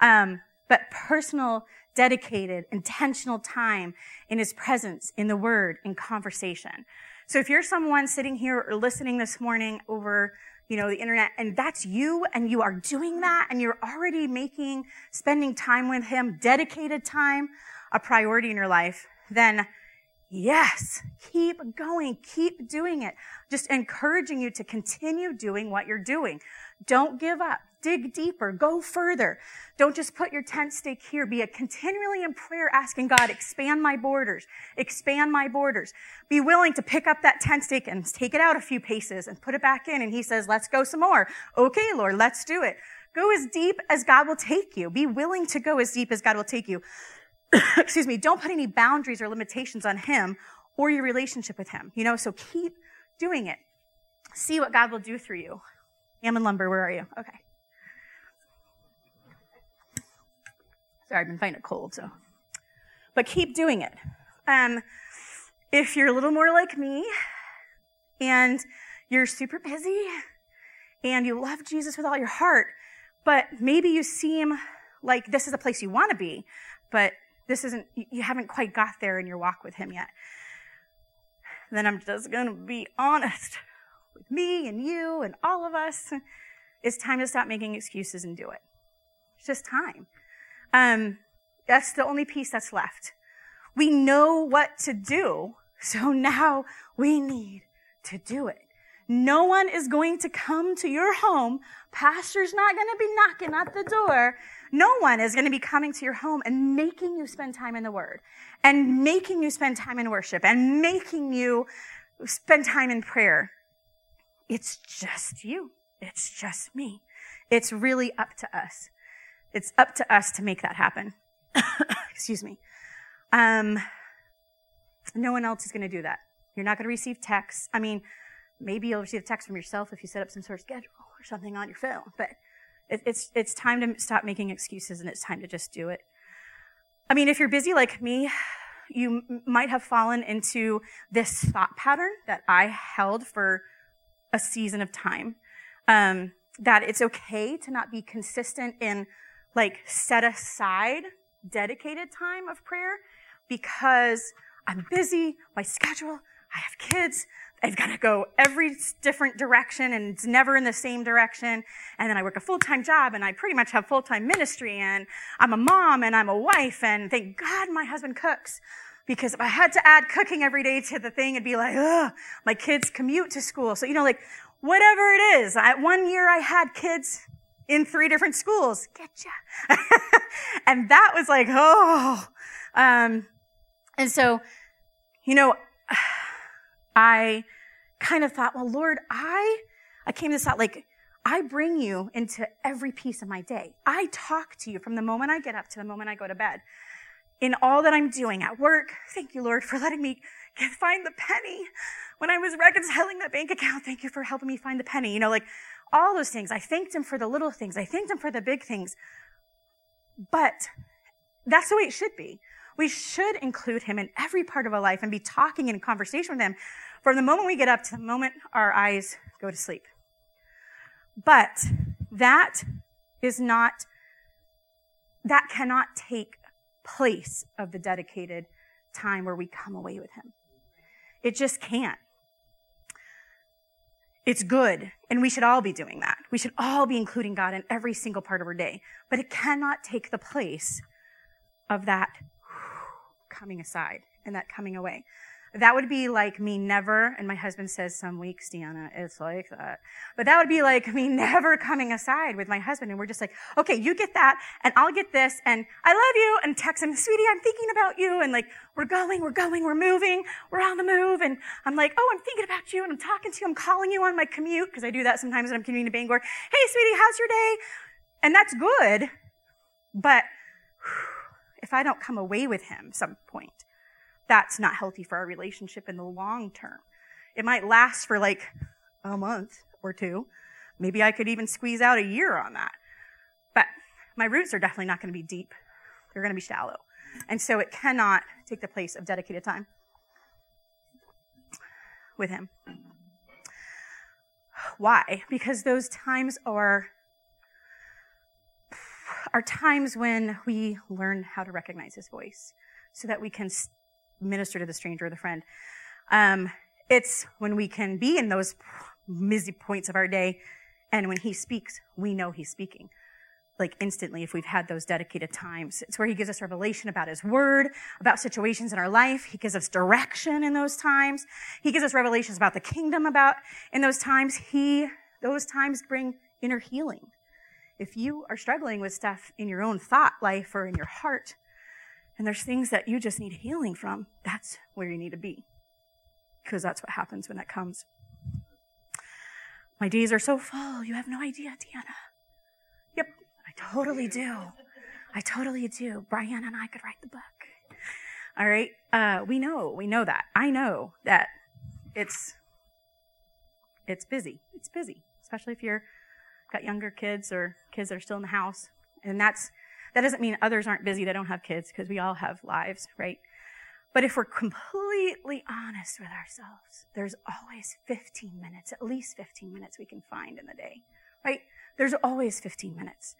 [SPEAKER 2] Um, but personal, dedicated, intentional time in His presence, in the Word, in conversation. So if you're someone sitting here or listening this morning over, you know, the internet and that's you and you are doing that and you're already making spending time with him, dedicated time, a priority in your life, then yes, keep going, keep doing it. Just encouraging you to continue doing what you're doing. Don't give up. Dig deeper. Go further. Don't just put your tent stake here. Be a continually in prayer asking God, expand my borders. Expand my borders. Be willing to pick up that tent stake and take it out a few paces and put it back in. And he says, let's go some more. Okay, Lord, let's do it. Go as deep as God will take you. Be willing to go as deep as God will take you. (coughs) Excuse me. Don't put any boundaries or limitations on him or your relationship with him. You know, so keep doing it. See what God will do through you. Hammond Lumber, where are you? Okay. Sorry, I've been fighting a cold, so. But keep doing it. Um, if you're a little more like me and you're super busy and you love Jesus with all your heart, but maybe you seem like this is a place you want to be, but this isn't, you haven't quite got there in your walk with Him yet. Then I'm just going to be honest with me and you and all of us. It's time to stop making excuses and do it. It's just time. Um, that's the only piece that's left. We know what to do, (laughs) so now we need to do it. No one is going to come to your home. Pastor's not going to be knocking at the door. No one is going to be coming to your home and making you spend time in the Word and making you spend time in worship and making you spend time in prayer. It's just you. It's just me. It's really up to us. It's up to us to make that happen. (laughs) Excuse me. Um, no one else is going to do that. You're not going to receive texts. I mean, maybe you'll receive a text from yourself if you set up some sort of schedule or something on your phone, but it, it's, it's time to stop making excuses and it's time to just do it. I mean, if you're busy like me, you m- might have fallen into this thought pattern that I held for a season of time. Um, that it's okay to not be consistent in like set aside dedicated time of prayer because I'm busy, my schedule, I have kids, I've got to go every different direction and it's never in the same direction. And then I work a full-time job and I pretty much have full-time ministry and I'm a mom and I'm a wife and thank God my husband cooks. Because if I had to add cooking every day to the thing, it'd be like, ugh, my kids commute to school. So, you know, like, whatever it is. I, one year I had kids in three different schools. Getcha. (laughs) and that was like, oh. Um, and so, you know, (sighs) I kind of thought, well, Lord, I, I came to this thought like, I bring you into every piece of my day. I talk to you from the moment I get up to the moment I go to bed. In all that I'm doing at work, thank you, Lord, for letting me find the penny. When I was reconciling that bank account, thank you for helping me find the penny. You know, like all those things. I thanked him for the little things. I thanked him for the big things. But that's the way it should be. We should include him in every part of our life and be talking in conversation with him from the moment we get up to the moment our eyes go to sleep. But that is not, that cannot take place of the dedicated time where we come away with him. It just can't. It's good. And we should all be doing that. We should all be including God in every single part of our day. But it cannot take the place of that (sighs) coming aside and that coming away. That would be like me never, and my husband says some weeks, Deanna, it's like that. But that would be like me (laughs) never coming aside with my husband, and we're just like, okay, you get that, and I'll get this, and I love you, and text him, sweetie, I'm thinking about you, and like, we're going, we're going, we're moving, we're on the move, and I'm like, oh, I'm thinking about you, and I'm talking to you, I'm calling you on my commute, because I do that sometimes when I'm commuting to Bangor. Hey, sweetie, how's your day? And that's good, but (sighs) if I don't come away with him some point, that's not healthy for our relationship in the long term. It might last for like a month or two. Maybe I could even squeeze out a year on that. But my roots are definitely not going to be deep. They're going to be shallow. And so it cannot take the place of dedicated time with him. Why? Because those times are are times when we learn how to recognize his voice so that we can minister to the stranger or the friend. Um, it's when we can be in those busy points of our day, and when he speaks, we know he's speaking. Like instantly, if we've had those dedicated times. It's where he gives us revelation about his word, about situations in our life. He gives us direction in those times. He gives us revelations about the kingdom about in those times. He, those times bring inner healing. If you are struggling with stuff in your own thought life or in your heart, and there's things that you just need healing from, that's where you need to be. Because that's what happens when that comes. My days are so full, you have no idea, Deanna. Yep, I totally do. I totally do. Brian and I could write the book. All right. Uh, we know, we know that. I know that it's, it's busy. It's busy, especially if you're got younger kids or kids that are still in the house. And that's, that doesn't mean others aren't busy they don't have kids, because we all have lives, right? But if we're completely honest with ourselves, there's always 15 minutes, at least 15 minutes we can find in the day, right? There's always 15 minutes.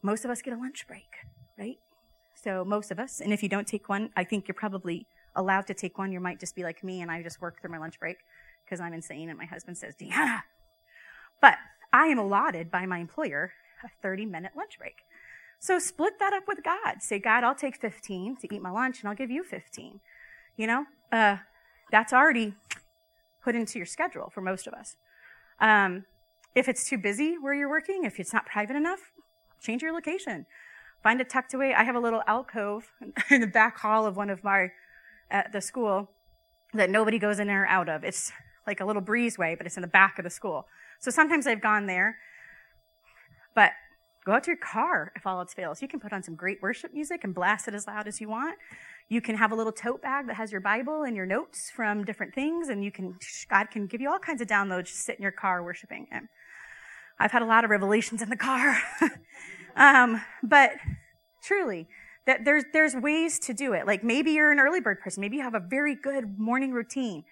[SPEAKER 2] Most of us get a lunch break, right? So most of us, and if you don't take one, I think you're probably allowed to take one. You might just be like me and I just work through my lunch break because I'm insane and my husband says, Deanna. But I am allotted by my employer a 30 minute lunch break. So split that up with God. Say, God, I'll take 15 to eat my lunch and I'll give you 15. You know, uh, that's already put into your schedule for most of us. Um, if it's too busy where you're working, if it's not private enough, change your location. Find a tucked away. I have a little alcove (laughs) in the back hall of one of my, at the school that nobody goes in or out of. It's like a little breezeway, but it's in the back of the school. So sometimes I've gone there but go out to your car if all else fails. You can put on some great worship music and blast it as loud as you want. You can have a little tote bag that has your Bible and your notes from different things, and you can, God can give you all kinds of downloads. Just sit in your car worshiping Him. I've had a lot of revelations in the car. (laughs) um, but truly, that there's, there's ways to do it. Like maybe you're an early bird person. Maybe you have a very good morning routine.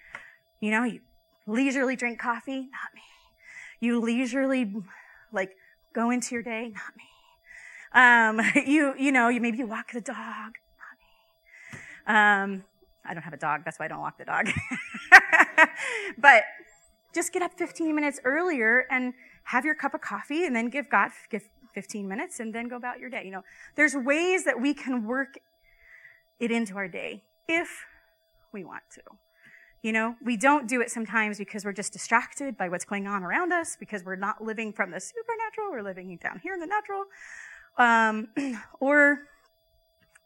[SPEAKER 2] You know, you leisurely drink coffee. Not me. You leisurely, like, go into your day, not me. Um, (laughs) you, you know, you maybe you walk the dog, not me. Um, I don't have a dog, that's why I don't walk the dog. (laughs) but just get up 15 minutes earlier and have your cup of coffee and then give God give 15 minutes and then go about your day. You know, there's ways that we can work it into our day if we want to. You know, we don't do it sometimes because we're just distracted by what's going on around us, because we're not living from the supernatural, we're living down here in the natural. Um, (clears throat) or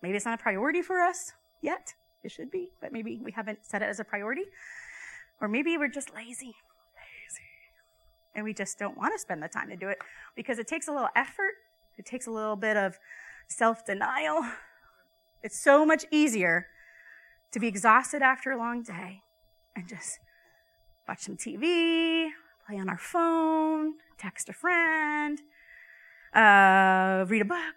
[SPEAKER 2] maybe it's not a priority for us yet. It should be, but maybe we haven't set it as a priority. Or maybe we're just lazy. Lazy. And we just don't want to spend the time to do it because it takes a little effort. It takes a little bit of self denial. It's so much easier to be exhausted after a long day and just watch some TV, play on our phone, text a friend, uh, read a book,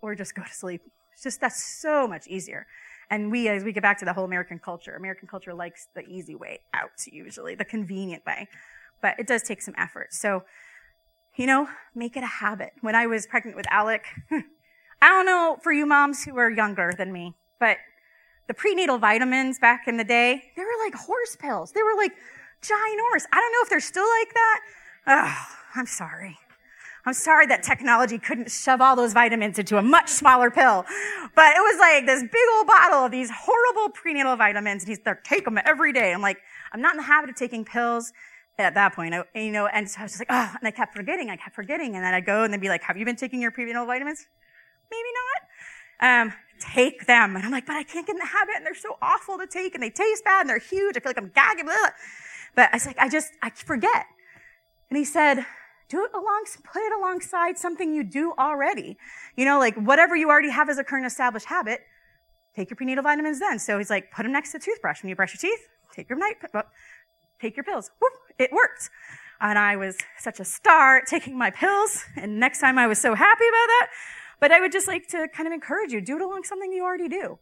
[SPEAKER 2] or just go to sleep. It's just that's so much easier. And we, as we get back to the whole American culture, American culture likes the easy way out, usually, the convenient way. But it does take some effort. So, you know, make it a habit. When I was pregnant with Alec, (laughs) I don't know for you moms who are younger than me, but the prenatal vitamins back in the day, they like horse pills. They were like ginormous. I don't know if they're still like that. Oh, I'm sorry. I'm sorry that technology couldn't shove all those vitamins into a much smaller pill. But it was like this big old bottle of these horrible prenatal vitamins, and he's there, take them every day. I'm like, I'm not in the habit of taking pills at that point, I, you know, and so I was just like, oh, and I kept forgetting, I kept forgetting, and then I'd go and they'd be like, have you been taking your prenatal vitamins? Maybe not. Um, take them. And I'm like, but I can't get in the habit, and they're so awful to take, and they taste bad, and they're huge. I feel like I'm gagging. Blah. But I was like, I just, I forget. And he said, do it along, put it alongside something you do already. You know, like whatever you already have as a current established habit, take your prenatal vitamins then. So he's like, put them next to the toothbrush. When you brush your teeth, take your night, take your pills. Whoop, it worked. And I was such a star taking my pills. And next time I was so happy about that. But I would just like to kind of encourage you, do it along something you already do.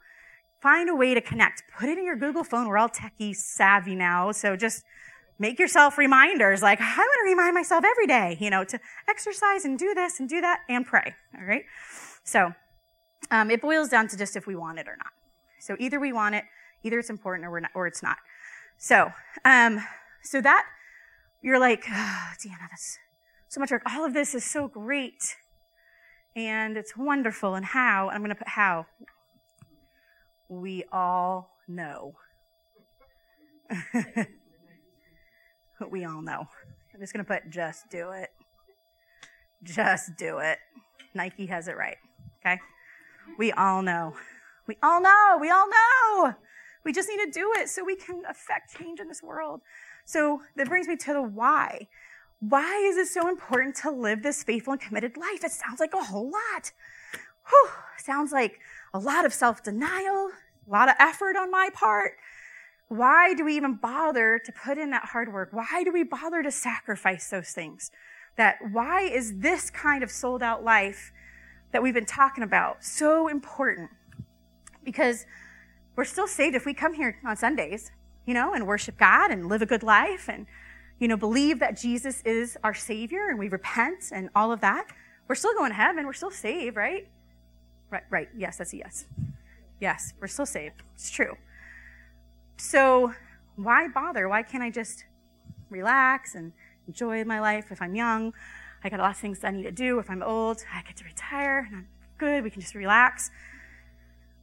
[SPEAKER 2] Find a way to connect. Put it in your Google phone. We're all techie savvy now. So just make yourself reminders like, I want to remind myself every day, you know, to exercise and do this and do that and pray. All right. So, um, it boils down to just if we want it or not. So either we want it, either it's important or we're not, or it's not. So, um, so that you're like, oh, Deanna, that's so much work. All of this is so great. And it's wonderful. And how? I'm going to put how. We all know. (laughs) we all know. I'm just going to put just do it. Just do it. Nike has it right. Okay? We all know. We all know. We all know. We just need to do it so we can affect change in this world. So that brings me to the why. Why is it so important to live this faithful and committed life? It sounds like a whole lot. Whew, sounds like a lot of self denial, a lot of effort on my part. Why do we even bother to put in that hard work? Why do we bother to sacrifice those things? That why is this kind of sold out life that we've been talking about so important? Because we're still saved if we come here on Sundays, you know, and worship God and live a good life and, you know, believe that Jesus is our Savior and we repent and all of that. We're still going to heaven. We're still saved, right? Right, right. Yes, that's a yes. Yes, we're still saved. It's true. So why bother? Why can't I just relax and enjoy my life if I'm young? I got a lot of things I need to do. If I'm old, I get to retire and I'm good. We can just relax.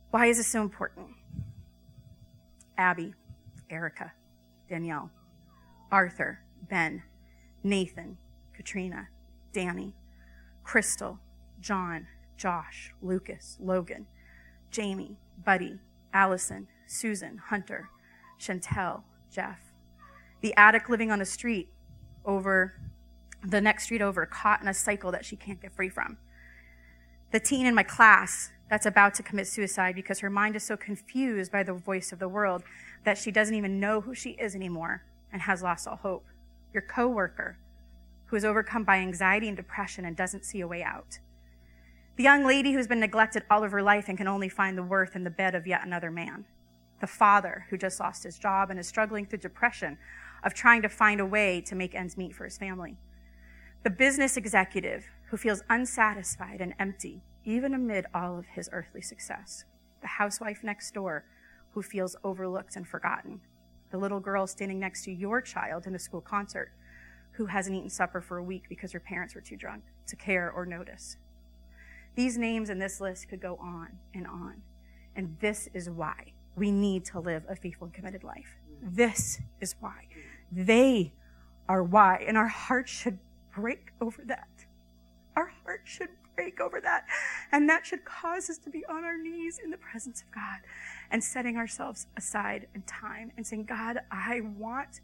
[SPEAKER 2] Why is this so important? Abby, Erica, Danielle, Arthur, Ben, Nathan, Katrina, Danny, Crystal, John, Josh, Lucas, Logan, Jamie, Buddy, Allison, Susan, Hunter, Chantel, Jeff. The addict living on the street over the next street over, caught in a cycle that she can't get free from. The teen in my class that's about to commit suicide because her mind is so confused by the voice of the world that she doesn't even know who she is anymore and has lost all hope. Your coworker who is overcome by anxiety and depression and doesn't see a way out. The young lady who's been neglected all of her life and can only find the worth in the bed of yet another man the father who just lost his job and is struggling through depression of trying to find a way to make ends meet for his family. The business executive who feels unsatisfied and empty even amid all of his earthly success. The housewife next door who feels overlooked and forgotten. The little girl standing next to your child in a school concert who hasn't eaten supper for a week because her parents were too drunk to care or notice. These names in this list could go on and on. And this is why we need to live a faithful and committed life. This is why. They are why. And our hearts should break over that. Our hearts should break over that. And that should cause us to be on our knees in the presence of God and setting ourselves aside in time and saying, God, I want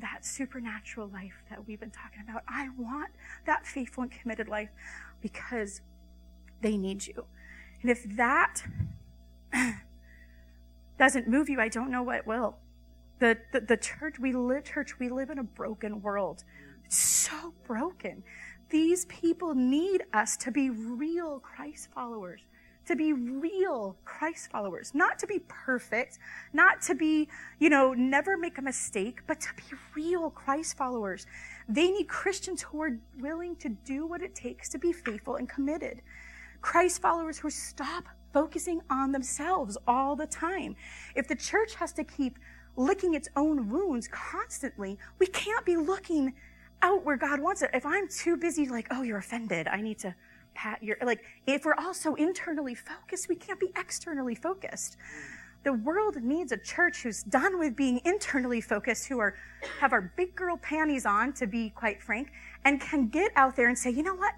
[SPEAKER 2] that supernatural life that we've been talking about. I want that faithful and committed life because they need you. And if that (clears throat) doesn't move you, I don't know what will. The, the, the church, we live, church, we live in a broken world. It's so broken. These people need us to be real Christ followers, to be real Christ followers, not to be perfect, not to be, you know, never make a mistake, but to be real Christ followers. They need Christians who are willing to do what it takes to be faithful and committed. Christ followers who stop focusing on themselves all the time. If the church has to keep licking its own wounds constantly, we can't be looking out where God wants it. If I'm too busy, like, oh, you're offended, I need to pat your, like, if we're all so internally focused, we can't be externally focused. The world needs a church who's done with being internally focused, who are, have our big girl panties on, to be quite frank, and can get out there and say, you know what?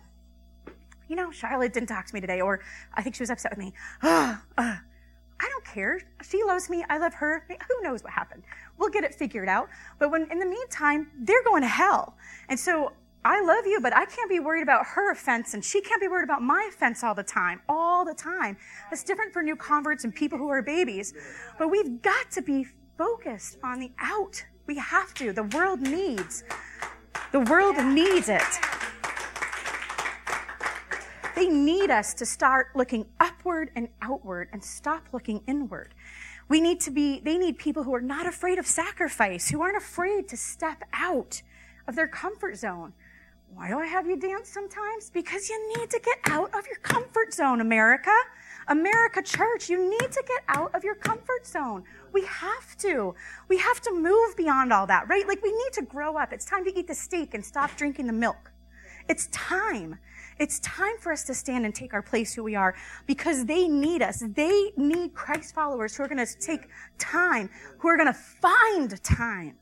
[SPEAKER 2] You know, Charlotte didn't talk to me today, or I think she was upset with me. Uh, (sighs) uh, I don't care. She loves me. I love her. Who knows what happened? We'll get it figured out. But when, in the meantime, they're going to hell. And so I love you, but I can't be worried about her offense, and she can't be worried about my offense all the time, all the time. That's different for new converts and people who are babies. But we've got to be focused on the out. We have to. The world needs. The world needs it. They need us to start looking upward and outward and stop looking inward. We need to be, they need people who are not afraid of sacrifice, who aren't afraid to step out of their comfort zone. Why do I have you dance sometimes? Because you need to get out of your comfort zone, America. America Church, you need to get out of your comfort zone. We have to. We have to move beyond all that, right? Like we need to grow up. It's time to eat the steak and stop drinking the milk. It's time. It's time for us to stand and take our place who we are because they need us. They need Christ followers who are going to take time, who are going to find time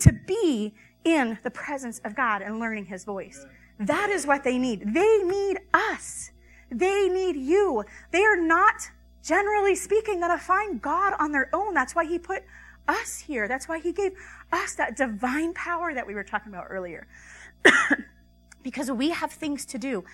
[SPEAKER 2] to be in the presence of God and learning his voice. That is what they need. They need us. They need you. They are not, generally speaking, going to find God on their own. That's why he put us here. That's why he gave us that divine power that we were talking about earlier. (coughs) because we have things to do.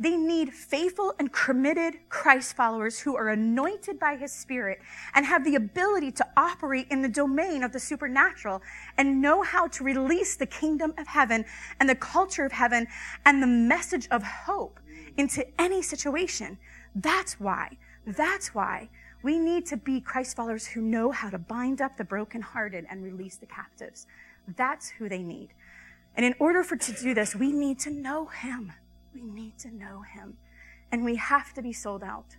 [SPEAKER 2] They need faithful and committed Christ followers who are anointed by his spirit and have the ability to operate in the domain of the supernatural and know how to release the kingdom of heaven and the culture of heaven and the message of hope into any situation. That's why, that's why we need to be Christ followers who know how to bind up the brokenhearted and release the captives. That's who they need. And in order for to do this, we need to know him. We need to know him. And we have to be sold out.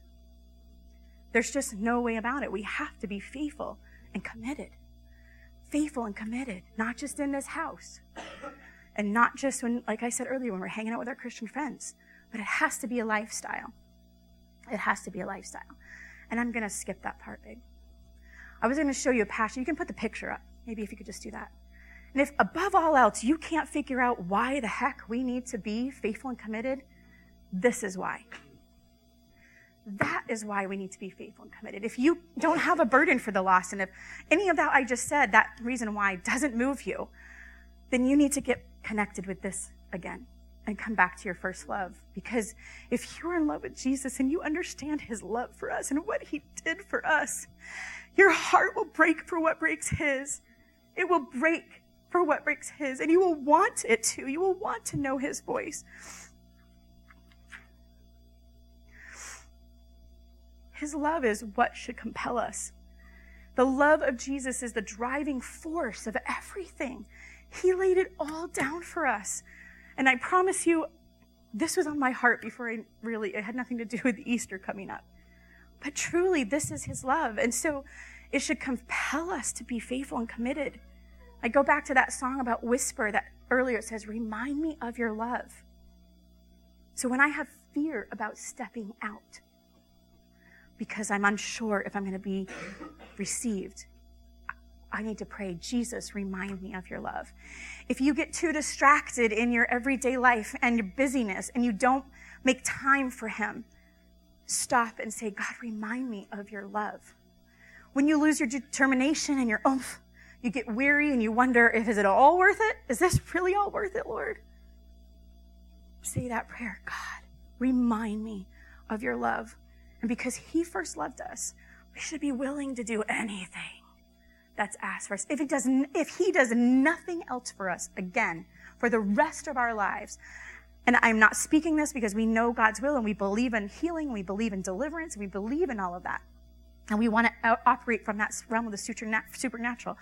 [SPEAKER 2] There's just no way about it. We have to be faithful and committed. Faithful and committed, not just in this house. And not just when, like I said earlier, when we're hanging out with our Christian friends, but it has to be a lifestyle. It has to be a lifestyle. And I'm going to skip that part, babe. I was going to show you a passion. You can put the picture up. Maybe if you could just do that. And if above all else you can't figure out why the heck we need to be faithful and committed, this is why. That is why we need to be faithful and committed. If you don't have a burden for the lost, and if any of that I just said, that reason why doesn't move you, then you need to get connected with this again and come back to your first love. Because if you're in love with Jesus and you understand his love for us and what he did for us, your heart will break for what breaks his. It will break for what breaks his, and you will want it to. You will want to know his voice. His love is what should compel us. The love of Jesus is the driving force of everything. He laid it all down for us. And I promise you, this was on my heart before I really, it had nothing to do with Easter coming up. But truly, this is his love. And so it should compel us to be faithful and committed. I go back to that song about whisper that earlier it says, Remind me of your love. So when I have fear about stepping out because I'm unsure if I'm going to be received, I need to pray, Jesus, remind me of your love. If you get too distracted in your everyday life and your busyness and you don't make time for Him, stop and say, God, remind me of your love. When you lose your determination and your oomph, you get weary and you wonder if is it all worth it? Is this really all worth it, Lord? Say that prayer, God, remind me of your love. And because he first loved us, we should be willing to do anything that's asked for us. If he does, if he does nothing else for us again for the rest of our lives, and I'm not speaking this because we know God's will and we believe in healing, we believe in deliverance, we believe in all of that. And we want to uh, operate from that realm of the supernatural.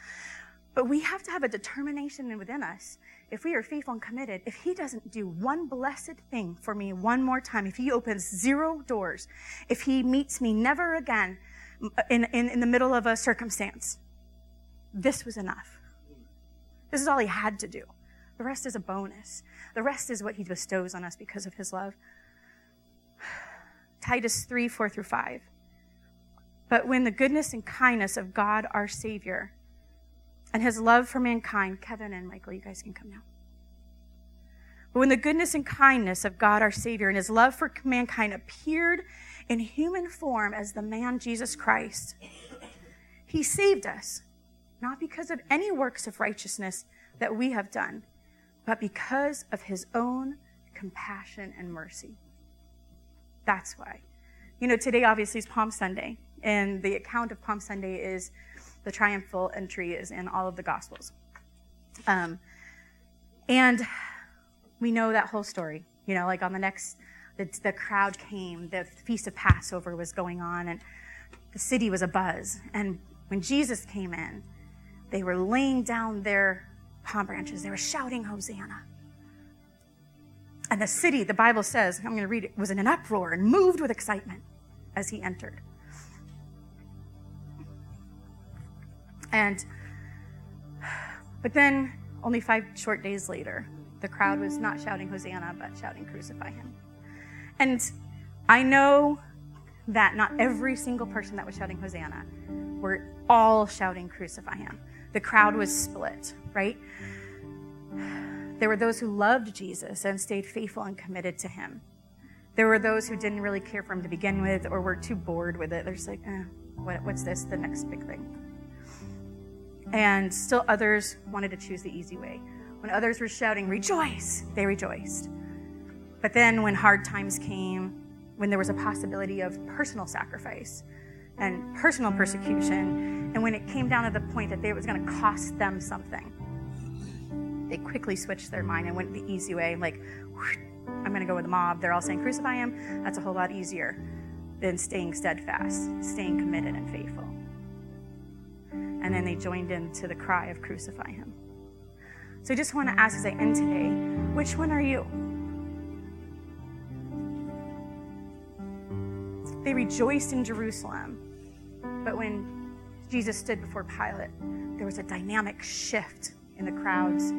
[SPEAKER 2] But we have to have a determination within us. If we are faithful and committed, if He doesn't do one blessed thing for me one more time, if He opens zero doors, if He meets me never again uh, in, in, in the middle of a circumstance, this was enough. This is all He had to do. The rest is a bonus. The rest is what He bestows on us because of His love. (sighs) Titus 3 4 through 5. But when the goodness and kindness of God our Savior, and his love for mankind. Kevin and Michael, you guys can come now. But when the goodness and kindness of God our Savior and his love for mankind appeared in human form as the man Jesus Christ, he saved us, not because of any works of righteousness that we have done, but because of his own compassion and mercy. That's why. You know, today obviously is Palm Sunday, and the account of Palm Sunday is the triumphal entry is in all of the Gospels. Um, and we know that whole story. You know, like on the next, the, the crowd came, the Feast of Passover was going on, and the city was a buzz. And when Jesus came in, they were laying down their palm branches, they were shouting, Hosanna. And the city, the Bible says, I'm going to read it, was in an uproar and moved with excitement as he entered. And, but then, only five short days later, the crowd was not shouting Hosanna, but shouting Crucify Him. And I know that not every single person that was shouting Hosanna were all shouting Crucify Him. The crowd was split, right? There were those who loved Jesus and stayed faithful and committed to Him. There were those who didn't really care for Him to begin with or were too bored with it. They're just like, eh, what, what's this? The next big thing. And still others wanted to choose the easy way. When others were shouting, rejoice, they rejoiced. But then when hard times came, when there was a possibility of personal sacrifice and personal persecution, and when it came down to the point that it was going to cost them something, they quickly switched their mind and went the easy way, like, I'm going to go with the mob. They're all saying, crucify him. That's a whole lot easier than staying steadfast, staying committed and faithful and then they joined in to the cry of crucify him. So I just want to ask as I end today, which one are you? They rejoiced in Jerusalem, but when Jesus stood before Pilate, there was a dynamic shift in the crowd's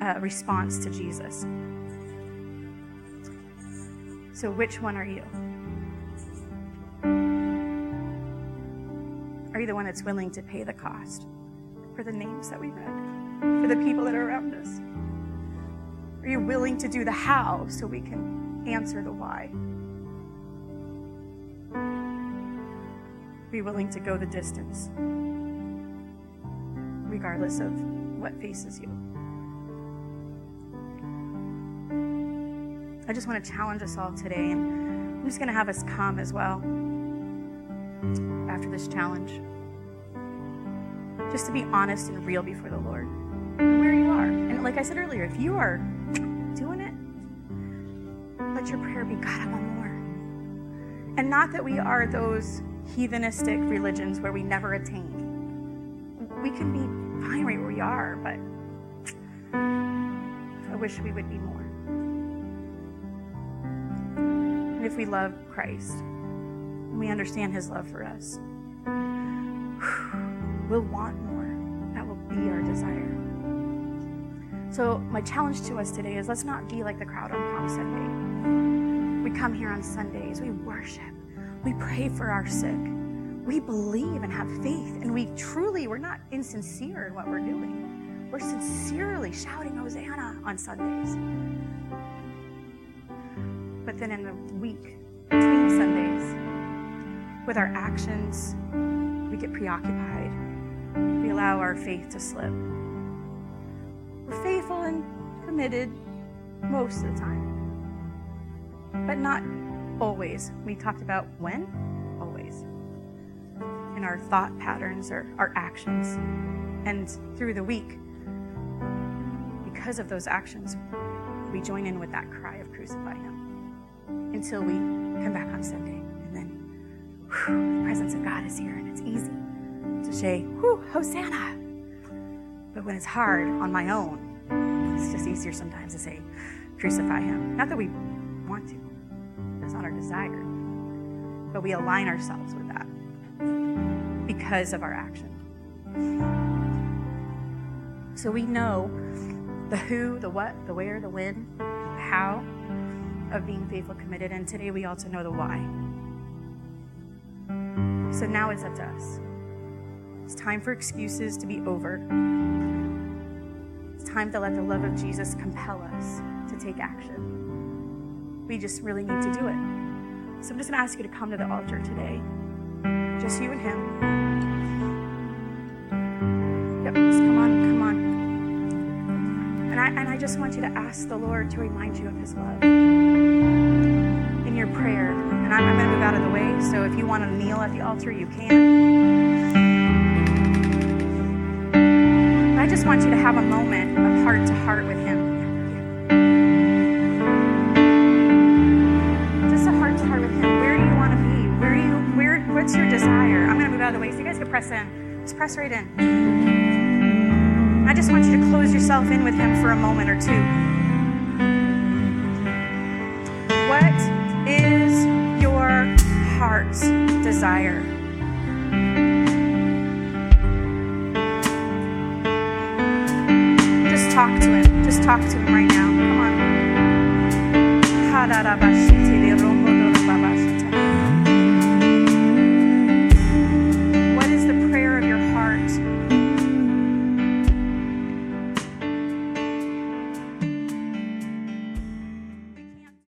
[SPEAKER 2] uh, response to Jesus. So, which one are you? The one that's willing to pay the cost for the names that we read, for the people that are around us? Are you willing to do the how so we can answer the why? Be willing to go the distance, regardless of what faces you? I just want to challenge us all today, and I'm just going to have us come as well after this challenge. Just to be honest and real before the Lord, where you are. And like I said earlier, if you are doing it, let your prayer be God, I want more. And not that we are those heathenistic religions where we never attain. We can be fine right where we are, but I wish we would be more. And if we love Christ, and we understand his love for us, (sighs) we'll want more. Desire. So, my challenge to us today is let's not be like the crowd on Palm Sunday. We come here on Sundays, we worship, we pray for our sick, we believe and have faith, and we truly, we're not insincere in what we're doing. We're sincerely shouting Hosanna on Sundays. But then in the week between Sundays, with our actions, we get preoccupied. We allow our faith to slip. We're faithful and committed most of the time, but not always. We talked about when? Always. In our thought patterns or our actions. And through the week, because of those actions, we join in with that cry of crucify him until we come back on Sunday and then whew, the presence of God is here and it's easy to say, whew, Hosanna. But when it's hard on my own, it's just easier sometimes to say, crucify him. Not that we want to, that's not our desire. But we align ourselves with that because of our action. So we know the who, the what, the where, the when, the how of being faithful, committed, and today we also know the why. So now it's up to us. It's time for excuses to be over. It's time to let the love of Jesus compel us to take action. We just really need to do it. So I'm just going to ask you to come to the altar today. Just you and Him. Yep, just come on, come on. And I, and I just want you to ask the Lord to remind you of His love in your prayer. And I'm, I'm going to move out of the way, so if you want to kneel at the altar, you can. I just want you to have a moment of heart to heart with Him. Just a heart to heart with Him. Where do you want to be? Where you? Where? What's your desire? I'm going to move out of the way, so you guys can press in. Just press right in. I just want you to close yourself in with Him for a moment or two. What is your heart's desire? Talk to Him. Just talk to Him right now. Come on.